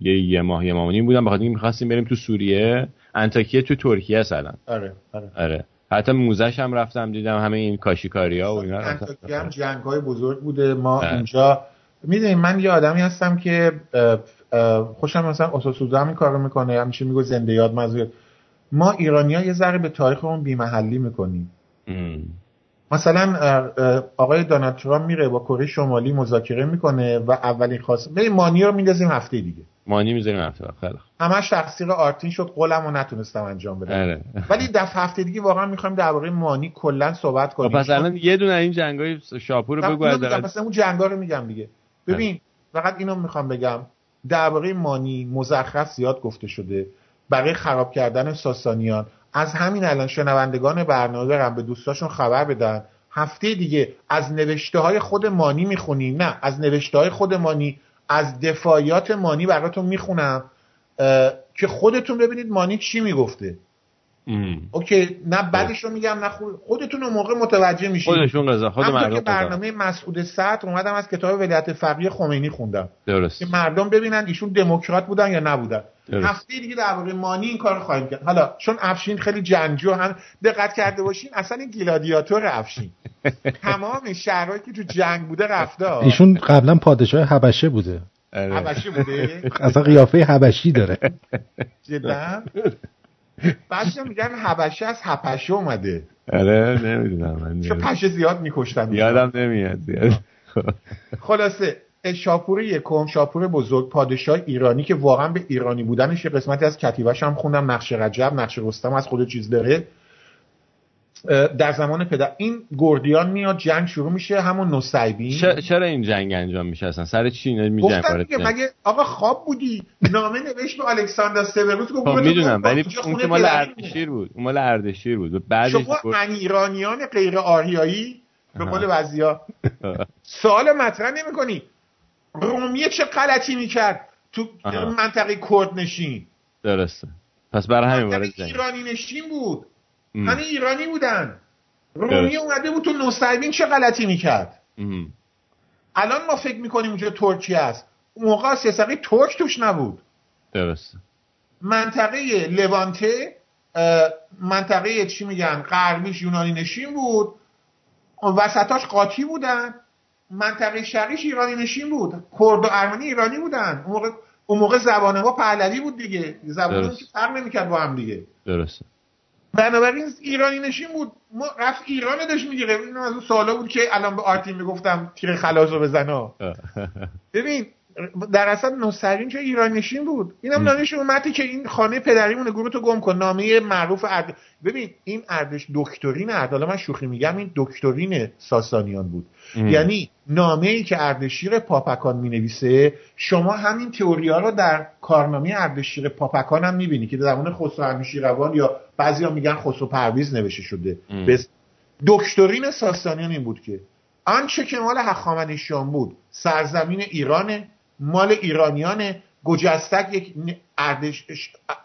یه یه ماه یه ماه بودم. بخاطر اینکه می‌خواستیم بریم تو سوریه. انتاکیه تو ترکیه اصلا آره آره. آره. حتی موزش هم رفتم دیدم همه این کاشیکاریا و اینا انتاکیه هم جنگ های بزرگ بوده. ما اه. اینجا می‌دونی من یه آدمی هستم که خوشم مثلا اساسودا هم این کارو می‌کنه همیشه میگه زنده یاد مزید ما ایرانیا یه ذره به تاریخمون بی‌محلی می‌کنیم. مثلا آقای دونالد ترامپ میره با کره شمالی مذاکره می‌کنه و اولین خواست به مانی رو میندازیم هفته دیگه. مانی می‌ذاریم هفته خیلی همش تقصیر آرتین شد قولم رو نتونستم انجام بدم. اره. ولی دفعه هفته دیگه واقعا می‌خوایم درباره مانی کلا صحبت کنیم. پس الان یه دونه این جنگای شاپور رو بگو از مثلا اون جنگا رو میگم دیگه. ببین فقط اینو می‌خوام بگم. درباره مانی مزخرف زیاد گفته شده برای خراب کردن ساسانیان. از همین الان شنوندگان برنامه برن به دوستاشون خبر بدن. هفته دیگه از نوشته های خود مانی می‌خونیم. نه از نوشته های خود مانی از دفاعیات مانی براتون می‌خونم که خودتون ببینید مانی چی می‌گفته. اوکی نه بعدش رو میگم نه خودتون اون موقع متوجه میشید. خودشون رضا خود مردم که برنامه مسعود صدر اومدم از کتاب ولایت فقیه خمینی خوندم. درست. که مردم ببینن ایشون دموکرات بودن یا نبودن. هفته دیگه درباره مانی این کار خواهیم کرد. حالا چون افشین خیلی جنگجو هم دقت کرده باشین اصلا این گلادیاتور افشین. تمام شهرهایی که تو جنگ بوده رفته ایشون قبلا پادشاه حبشه بوده. حبشی بوده؟ اصلا قیافه حبشی داره. جدا؟ بعدش میگن حبشه از حبشه اومده. آره نمی‌دونم من چون پشه زیاد میکشتن. یادم نمیاد. زیاد خلاصه شاپور یکم شاپور بزرگ پادشاه ایرانی که واقعا به ایرانی بودنش یه قسمتی از کتیبش هم خوندم نقش رجب نقش رستم از خود چیز داره. در زمان پدر این گردیان میاد جنگ شروع میشه همون نوسیبین چرا این جنگ انجام میشه اصلا؟ سر چی می گفتم مگه آقا خواب بودی؟ نامه نوشت به الکساندر سیوروس گفت خب می‌دونم ولی اون که مال اردشیر بود اون مال اردشیر بود. بعد شما ان ایرانیان غیر آریایی؟ به قول بعضیا. سوال مطرح نمی‌کنی. رومیه چه غلطی می‌کرد؟ تو منطقه کرد نشین. درسته. پس برای همین وارد ایرانی نشین بود. همه ایرانی بودن. رومی اومده بود تو نوسیبین چه غلطی می‌کرد؟ الان ما فکر می‌کنیم اونجا ترکیه است؟ اون موقع سیسقی ترک توش نبود. درست منطقه لوانته منطقه چی میگن؟ غربیش یونانی نشین بود. وسطاش قاطی بودن. منطقه شرقیش ایرانی نشین بود. کرد و ارمنی ایرانی بودن. اون موقع اون موقع زبان ما پهلوی بود دیگه. زبان که فرق نمی‌کرد با هم دیگه. درسته. بنابراین ایرانی نشین بود. ما رفت ایران داشت می‌گیره این از اون سوالا بود که الان به آرتین می‌گفتم تیر خلاص رو بزنا ببین در اصل نوسرین چه ایرانی نشین بود. اینم دانش اومدی که این خانه پدریمون گروه تو گم کن. نامه معروف ارد. ببین این اردش دکترین اردالا من شوخی میگم این دکترین ساسانیان بود. ام. یعنی نامه ای که اردشیر پاپکان می نویسه شما همین تئوری ها رو در کارنامه اردشیر پاپکان هم می‌بینی که در زمان خسرو انوشیروان یا بعضیا میگن خسرو پرویز نوشته شده. بس دکترین ساسانیان این بود که. آنچه که مال هخامنشیان بود سرزمین ایرانه. مال ایرانیان گجستک یک اردش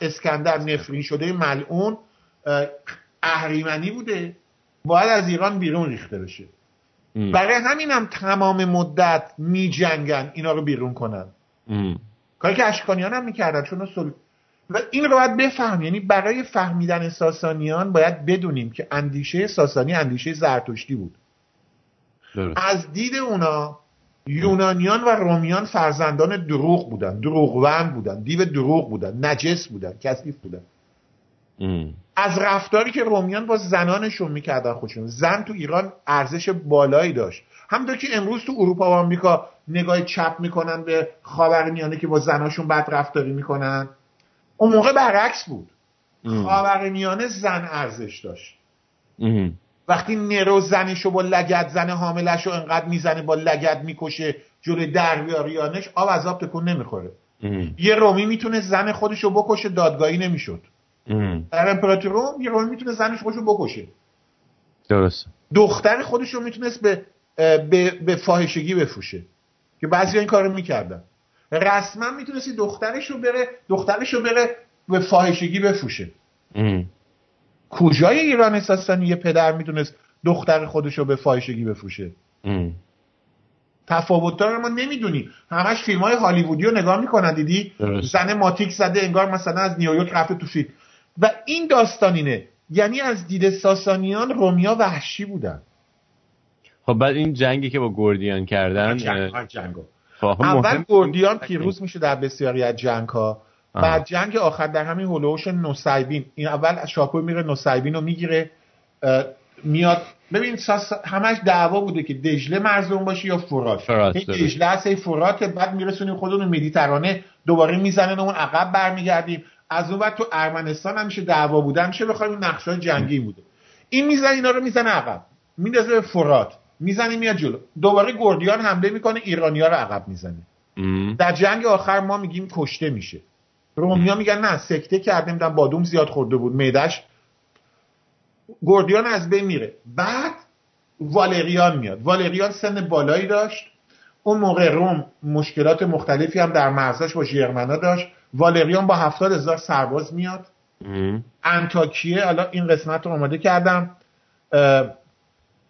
اسکندر نفرین شده ملعون اهریمنی بوده. باید از ایران بیرون ریخته بشه. ام. برای همین هم تمام مدت می جنگن اینا رو بیرون کنن. کاری که اشکانیان هم می‌کردن چون سل... و این رو باید بفهم یعنی برای فهمیدن ساسانیان باید بدونیم که اندیشه ساسانی اندیشه زرتشتی بود. درست. از دید اونا یونانیان و رومیان فرزندان دروغ بودن دروغوند بودن دیو دروغ بودن نجس بودن کثیف بودن. از رفتاری که رومیان با زنانشون می‌کردن خودشون. زن تو ایران ارزش بالایی داشت. همونطور که امروز تو اروپا و آمریکا نگاه چپ می‌کنن به خاورمیانه که با زناشون بد رفتاری می‌کنن. اون موقع برعکس بود. خاورمیانه زن ارزش داشت. وقتی نرو زنشو با لگت زن حاملش رو انقدر می‌زنه با لگت می‌کشه جلوی دریاریانش آب از آب تکون نمی‌خوره. یه رومی می‌تونه زن خودشو بکشه دادگاهی نمی‌شد. در امپراتوروم یه رومی می‌تونه زنش خودشو بکشه. درست دختر خودشو می‌تونست به به, به فاحشگی بفروشه. که بعضی این کارو می‌کردن. رسما می‌تونستی دخترشو بره دخترشو بره به فاحشگی بفروشه. کجای ایران اساسا یه پدر می‌تونست دختر خودش رو به فاحشگی بفروشه؟ تفاوت رو ما نمی‌دونیم همش فیلم های هالیوودی رو نگاه می‌کنن دیدی؟ زن ماتیک زده انگار مثلا از نیویورک رفته تو فیلم. و این داستان اینه. یعنی از دید ساسانیان رومیا وحشی بودن. خب بعد این جنگی که با گوردیان کردن جنگ, جنگ اول گوردیان پیروز میشه در بسیاری از جنگ ها بعد جنگ آخر در همین هولوش نوسایبین. این اول شاپور میره نوسایبین رو می‌گیره میاد. ببین همش دعوا بوده که دجله مرزون باشه یا فرات, فرات دجله هست فرات بعد میرسونیم خودمون مدیترانه دوباره می‌زنن اون عقب برمیگردیم. از اون بعد تو ارمنستان هم میشه دعوا بوده میشه بخوایم نقشه جنگی بوده. این می‌زنه اینا رو می‌زنه عقب. میندازه به فرات. می‌زنه میاد جلو. دوباره گردیان حمله می‌کنه ایرانیا رو عقب می‌زنه. در جنگ آخر ما میگیم کشته میشه. رومیا میگن نه سکته کرده نمی‌دونم بادوم زیاد خورده بود میدش گردیان از بین میره. بعد والریان میاد. والریان سن بالایی داشت. اون موقع روم مشکلات مختلفی هم در مرزش با ژرمنا داشت. والریان با هفتاد هزار سرباز میاد. انتاکیه الان این قسمت رو آماده کردم.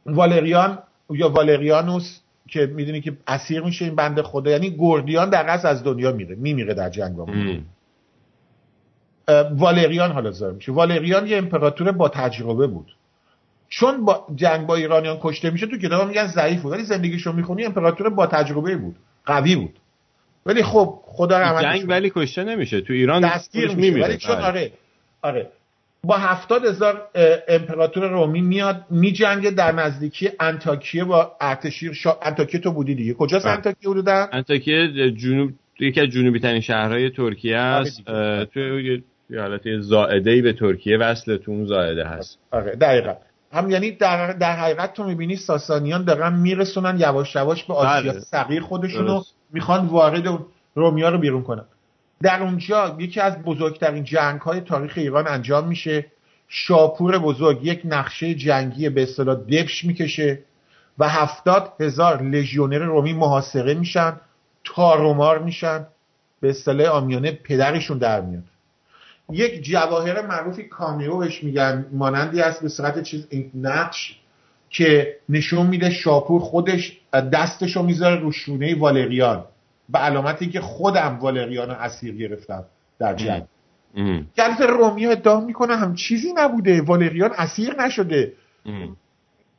والریان یا والریانوس که می‌دونی که اسیر میشه این بنده خدا یعنی گردیان در از دنیا میره میمیره در جنگ با والریان حالا ظاهر میشه. والریان یه امپراتور با تجربه بود. چون با جنگ با ایرانیان کشته میشه تو کتاب میگن ضعیف بود. ولی زندگیشو می‌خونی امپراتور با تجربه بود. قوی بود. ولی خب خدا رحمتش جنگ ولی کشته نمیشه. تو ایران دستگیر میشه. ولی چون آره. آره آره. با هفتاد هزار امپراتور رومی میاد میجنگه در نزدیکی انتاکیه با ارتشیر. شا... انتاکیه تو بودی دیگه. کجاست انتاکیه حدودا؟ انتاکیه جنوب یکی از جنوبی ترین شهرهای ترکیه آره است. تو یه حالت زائده به ترکیه وصل تو اون زائده هست. آره دقیقا. هم یعنی در, در حقیقت تو می‌بینی ساسانیان دارن میرسونن یواش یواش به آسیا بله. صغیر خودشونو می‌خوان وارد رومیا رو بیرون کنن. در اونجا یکی از بزرگترین جنگ های تاریخ ایران انجام میشه. شاپور بزرگ یک نقشه جنگی به اصطلاح دبش می‌کشه و هفتاد هزار لژیونر رومی محاصره میشن تارومار میشن به اصطلاح آمیانه پدرشون در میاد یک جواهر معروفی کامیوش میگن مانندی است به صورت چیز این نقش که نشون میده شاپور خودش دستشو می‌ذاره رو شونه والریان به علامتی که خودم والریان رو اسیر گرفتم در جنگ. گلف رومیو ادعا می‌کنه هم چیزی نبوده والریان اسیر نشده.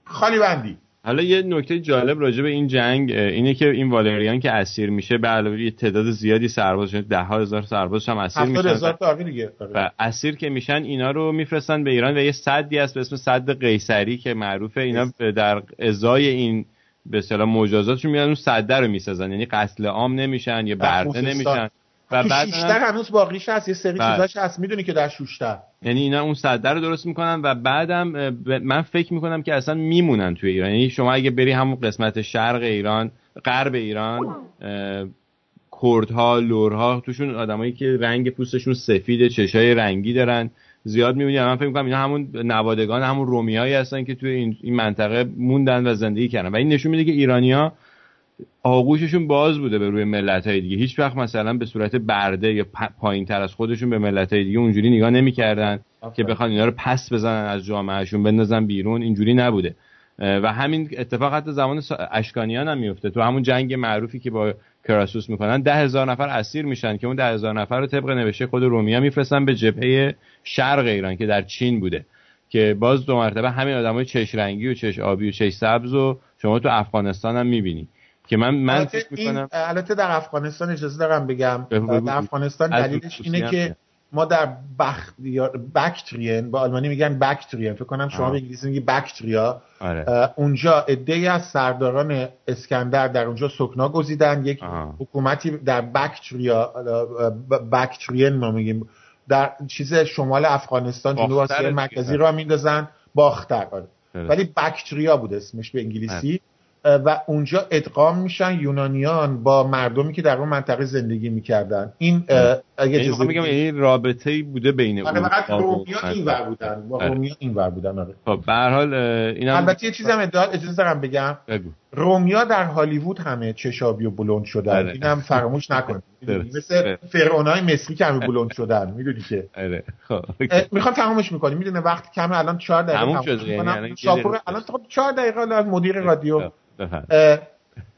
خالی بندی. حالا یه نکته جالب راجع به این جنگ اینه که این والریان که اسیر میشه به علاوه یه تعداد زیادی سرباز ده ها هزار سرباز هم اسیر میشن. هزار دیگه و اسیر که میشن اینا رو میفرستن به ایران و یه صدی هست به اسم صد قیصری که معروفه. اینا در ازای این به اصطلاح مجازاتشون میان اون صده رو می‌سازن. یعنی قتل عام نمیشن یا برده نمیشن. و تو بعد شوشتر هنوز باقیش هست یه سری بله. چیزاش هست می‌دونی که در شوشتر یعنی اینا اون صده رو درست می‌کنن و بعدم من فکر می‌کنم که اصلا میمونن توی ایران. یعنی شما اگه بری همون قسمت شرق ایران غرب ایران کردها لورها توشون آدمایی که رنگ پوستشون سفید چشای رنگی دارن زیاد می‌بینی. من فکر می‌کنم اینا همون نوادگان همون رومیایی هستن که توی این, این منطقه موندن و زندگی کردن. و این نشون میده که ایرانیا آغوششون باز بوده به روی ملت های دیگه. هیچ وقت مثلا به صورت برده یا پایین تر از خودشون به ملت های دیگه اونجوری نگاه نمی‌کردن که بخوان اینا رو پس بزنن از جامعهشون بندازن بیرون اینجوری نبوده. و همین اتفاق حتی زمان اشکانیان هم میفته تو همون جنگ معروفی که با کراسوس می‌کنن ده هزار نفر اسیر میشن که اون ده هزار نفر رو طبق نوشته خود رومیا میفرستن به جبهه شرق ایران که در چین بوده. که باز دو مرتبه همین آدمای چش رنگی و چش آبی و چش سبز و شما تو افغانستان هم می‌بینی. که من من البته می‌کنم در افغانستان اجازه دارم بگم. در افغانستان دلیلش اینه که. ما در بختریار بکترین با آلمانی میگن بکترین فکر کنم شما آه. به انگلیسی میگی بکتریا آره اونجا عده‌ای از سرداران اسکندر در اونجا سکنا گزیدن یک آها. حکومتی در بکتریا بکترین ما میگیم در چیز شمال افغانستان جنوب دیگه. مرکزی را میندازن باختر آره. ولی بکتریا بود اسمش به انگلیسی اه، و اونجا ادغام میشن یونانیان با مردمی که در اون منطقه زندگی می‌کردن. این اگه یعنی اجازه می‌خوام بگم بدید- این رابطه ای بوده بین آره فقط رومیا. اینور بودن. با آره. رومیا اینور بودن آره. خب به هر حال اه، اینم البته یه چیزی هم ادعا- اجازه دارم بگم. بگو. رومیا در هالیوود همه چشابی و بلند شدن. آره. اینم فراموش نکن. مثل فرعونای مصری که همه بلند شدن. می‌دونی که؟ آره. خب می‌خوام تمامش می‌کنیم. می‌دونه وقت کمه. الان 4 دقیقه تموم تمومش شده، یعنی. الان یه شاپور دقیقه الان خب 4 دقیقه الان مدیر رادیو. بفهم اه،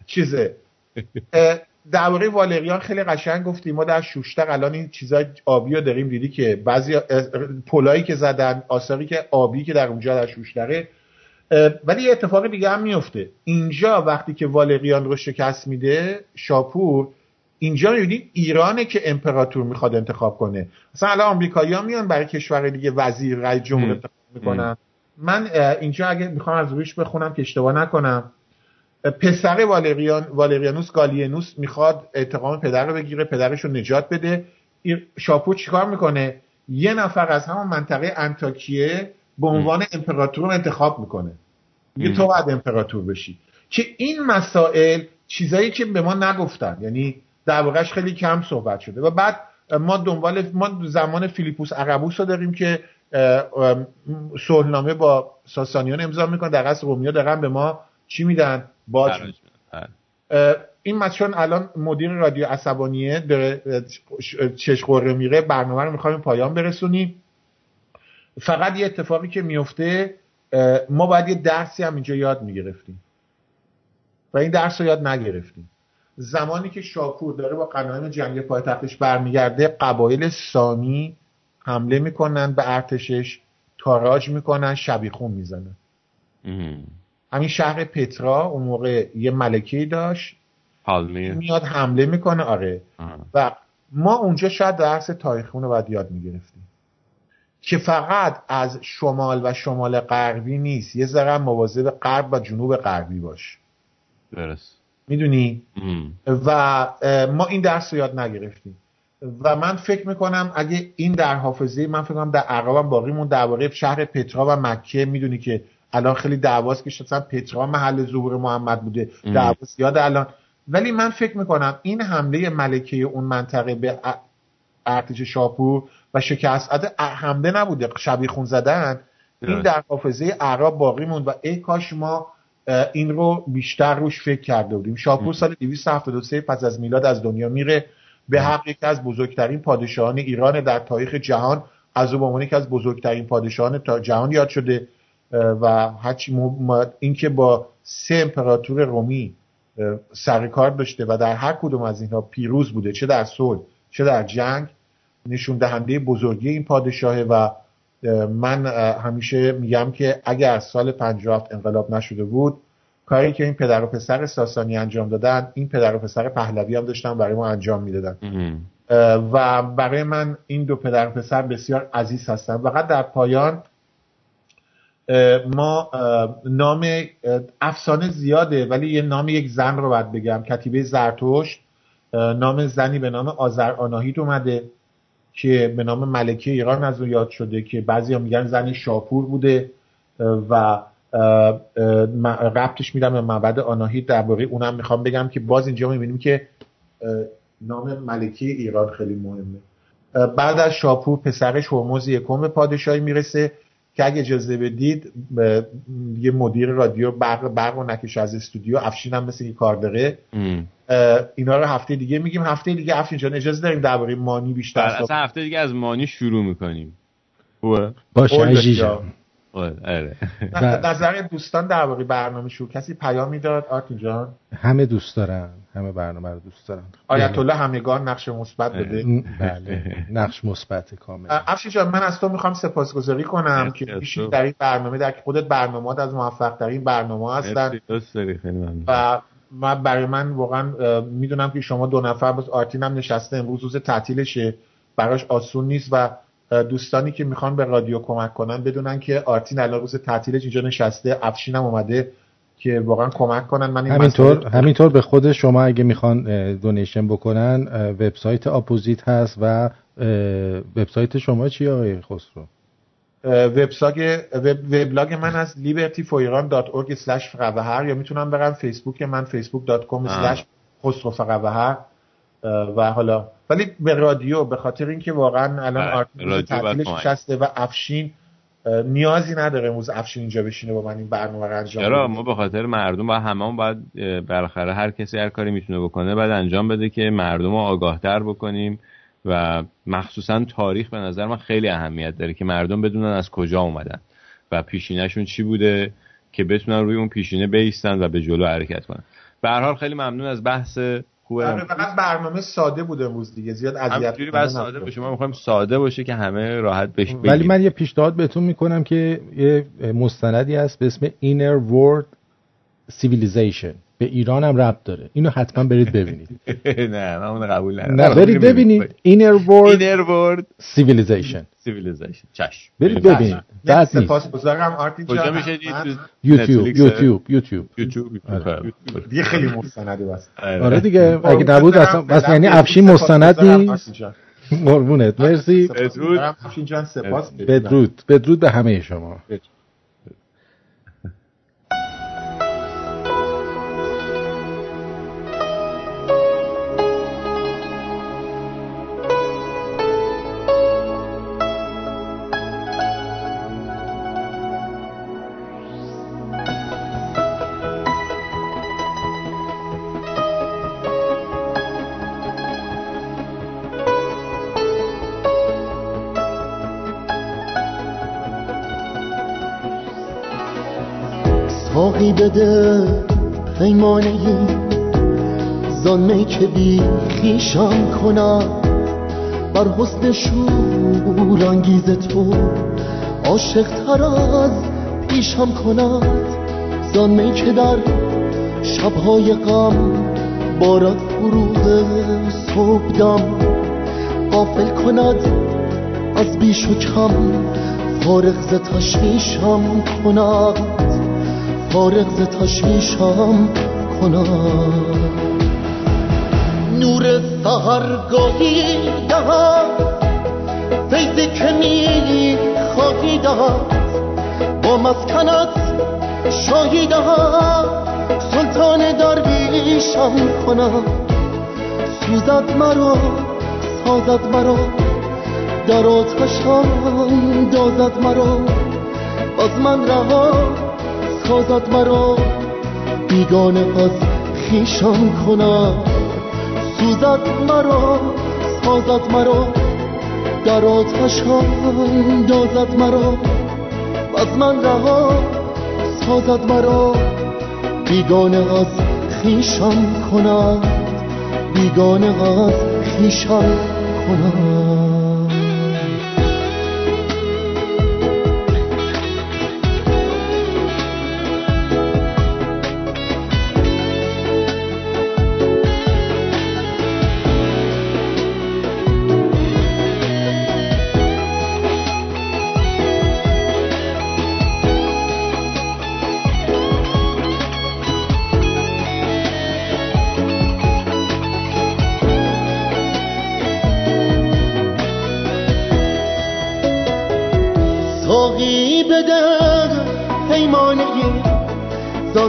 چیزه. درباره والریان خیلی قشنگ گفتیم ما در شوشتر الان این چیزای آبی رو داریم دیدی که بعضی پلایی که زدن آثاری که آبی که در اونجا در شوشتره اه، ولی یه اتفاق دیگه هم میفته اینجا وقتی که والریان رو شکست میده شاپور اینجا می‌بینید ایرانه که امپراتور می‌خواد انتخاب کنه. مثلا الان آمریکایی‌ها میان برای کشور دیگه وزیر رئیس جمهور. انتخاب می‌کنن. من اینجا اگه می‌خوام از رویش بخونم که اشتباه نکنم. پسر والریان والریانوس گالینوس می‌خواد انتقام پدر رو بگیره پدرش رو نجات بده. شاپور چیکار می‌کنه؟ یه نفر از همون منطقه انتاکیه به عنوان امپراتور رو انتخاب می‌کنه. م. تو باید امپراتور بشی. که این مسائل چیزایی که به ما نگفتن یعنی در واقعش خیلی کم صحبت شده. و بعد ما دنبال ما زمان فیلیپوس عربوس رو داریم که صلحنامه با ساسانیان امضا می‌کنه در اصل رومیا دارن به ما چی میدن؟ باج. اه، این من چون الان مدیر رادیو عصبانیه داره چش قره میره برنامه رو می‌خوایم پایان برسونیم. فقط یه اتفاقی که میفته ما باید یه درسی هم اینجا یاد می‌گرفتیم. و این درس رو یاد نگرفتیم. زمانی که شاپور داره با قنایم جنگی پایتختش برمیگرده قبایل سامی حمله می‌کنن به ارتشش تاراج می‌کنن شبیخون می‌زنن. همین شهر پترا اون موقع یه ملکه داشت. پالمیر میاد حمله می‌کنه آره. آه. و ما اونجا شاید درس تاریخون رو باید یاد می‌گرفتیم. که فقط از شمال و شمال غربی نیست. یه ذره مواظب غرب و جنوب غربی باش. درست. می‌دونی. و ما این درس رو یاد نگرفتیم. و من فکر می‌کنم اگه این در حافظه من فکر کنم در عقبم باقی مون درباره شهر پترا و مکه می‌دونی که الان خیلی دعواست که مثلا پترا محل ظهور محمد بوده. ام. دعوا زیاد الان. ولی من فکر می‌کنم این حمله ملکه اون منطقه به ارتش شاپور و شکست حمله نبوده. شبیخون زدن. این. در حافظه اعراب باقی موند و ای کاش ما این رو بیشتر روش فکر کرده بودیم. شاپور سال 273 پس از میلاد از دنیا میره به حق یکی از بزرگترین پادشاهان ایران در تاریخ جهان. از او به عنوان یکی از بزرگترین پادشاهان تا جهان یاد شده. و هرچی اینکه با سه امپراتور رومی سر کار داشته و در هر کدوم از اینها پیروز بوده چه در صلح چه در جنگ نشون دهنده بزرگی این پادشاهه و من همیشه میگم که اگر از سال 57 انقلاب نشده بود کاری که این پدر و پسر ساسانی انجام دادن این پدر و پسر پهلوی هم داشتن برای ما انجام می‌دادن. و برای من این دو پدر و پسر بسیار عزیز هستن. فقط در پایان ما نام افسانه زیاده ولی یه نام یک زن رو باید بگم. کتیبه اه، نام زنی به نام آذر آناهیت اومده که به نام ملکه ایران از اون یاد شده که بعضی هم میگن زن شاپور بوده و ربطش میدم به معبد آناهیت. درباره اونم می‌خوام بگم که باز اینجا می‌بینیم که نام ملکه ایران خیلی مهمه. بعد از شاپور پسرش هرمز یکم پادشاهی می‌رسه. که اگه اجازه بدید یه مدیر رادیو برق برق و نکش از استودیو افشین هم مثل که کار داره مهم. اه، اینا رو هفته دیگه میگیم. هفته دیگه افشین جان اجازه داریم درباره مانی بیشتر صحبت اصلا هفته دیگه از مانی شروع می‌کنیم. خوبه؟ باشه. آره ن- نظر دوستان درباره برنامه شو کسی پیامی داد؟ آرتین جان. همه دوست دارن. همه برنامه رو دوست دارن. آیت الله همگان نقش مثبت بده بله. نقش مثبت کامل. افشین جان من از تو می‌خوام سپاسگزاری کنم که تو. در این برنامه در خودت برنامه از موفق ترین برنامه هستن. مرسی، دوست داری خیلی ممنون. و من برای من واقعا می‌دونم که شما دو نفر باز آرتین هم نشسته امروز روز تعطیلشه. براش آسون نیست و دوستانی که می‌خوان به رادیو کمک کنن بدونن که آرتین الان روز تعطیلش اینجا نشسته افشینم اومده. که واقعا کمک کنن. من همینطور همینطور به خود شما اگه می‌خوان دونیشن بکنن وبسایت اپوزیت هست و وبسایت شما چیه آقای خسرو؟ وبسایت وبلاگ من از libertyfoiran.org فقوهر. یا می‌تونم برم فیسبوک من facebook.com خسرو فقوهر و حالا ولی به رادیو به خاطر اینکه واقعا الان آرتیکل تعطیلش نشسته و افشین نیازی نداره امروز افشین اینجا بشینه با من این برنامه رو انجام چرا؟ ما به خاطر مردم و هممون باید بالاخره هر کسی هر کاری می‌تونه بکنه بعد انجام بده که مردم رو آگاهتر بکنیم و مخصوصا تاریخ به نظر من خیلی اهمیت داره که مردم بدونن از کجا اومدن و پیشینهشون چی بوده که بتونن روی اون پیشینه بیستن و به جلو حرکت کنن. به هر حال خیلی ممنون از بحث خوبه. آره، فقط برنامه ساده بوده امروز دیگه زیاد اذیت بس ساده باشه ما می‌خوایم ساده باشه که همه راحت بش بگیم. ولی من یه پیشنهاد بهتون می‌کنم که یه مستندی هست به اسم Inner World Civilization. به ایران هم ربط داره. اینو حتما برید ببینید. نه من اون قبول ندارم. نه برید ببینید. Inner World Inner World Civilization. Civilization. چش برید ببینید. بعد نیست. سپاسگزارم آرتین کجا میشه یوتیوب یوتیوب یوتیوب. یوتیوب دیگه خیلی مستندی بس. آره. دیگه اگه نبود اصلا بس یعنی افشین مستند نیست. قربونت. مرسی. سپاس بدرود. بدرود. به همه شما. ساقی بده پیمانه زانمه که بی خیشم کنم بر حسن شور انگیز تو عاشق تر از پیشم کند زانمه که در شبهای غم بارد فروغ صبح دم غافل کند از بیش و کم فارغ ز تشویشم کند فارغ ز تشویشم کنم. نور سهرگاهی دهم فیضی که می خواهی دهم. با مسکنت شاهی دهم سلطان درویشم کنم. سوزد مرا سازد مرا در آتشم دازد مرا. از من رها سازد مرا. بیگانه از خیشم کنم سوزد مرا سازد مرا. در آتشم دازد مرا. از من رها سازد مرا. بیگانه از خیشم کنم بیگانه از خیشم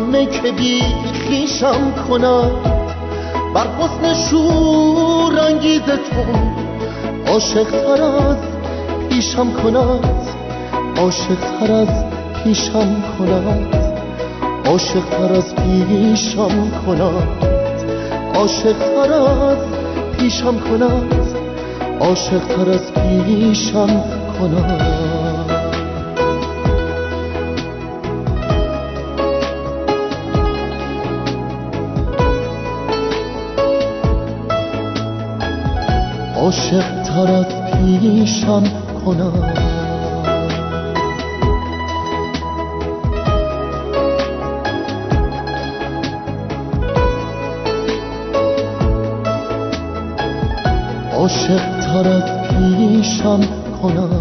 کنم که بی خیشم کنم بر حسن شور انگیز تو عاشق تر از پیشم کند عاشق تر از پیشم کند عاشق تر از پیشم کند عاشق تر از پیشم کند عاشق تر از پیشم کند عاشق تر پیشان کنم. عاشق تر پیشان کنم.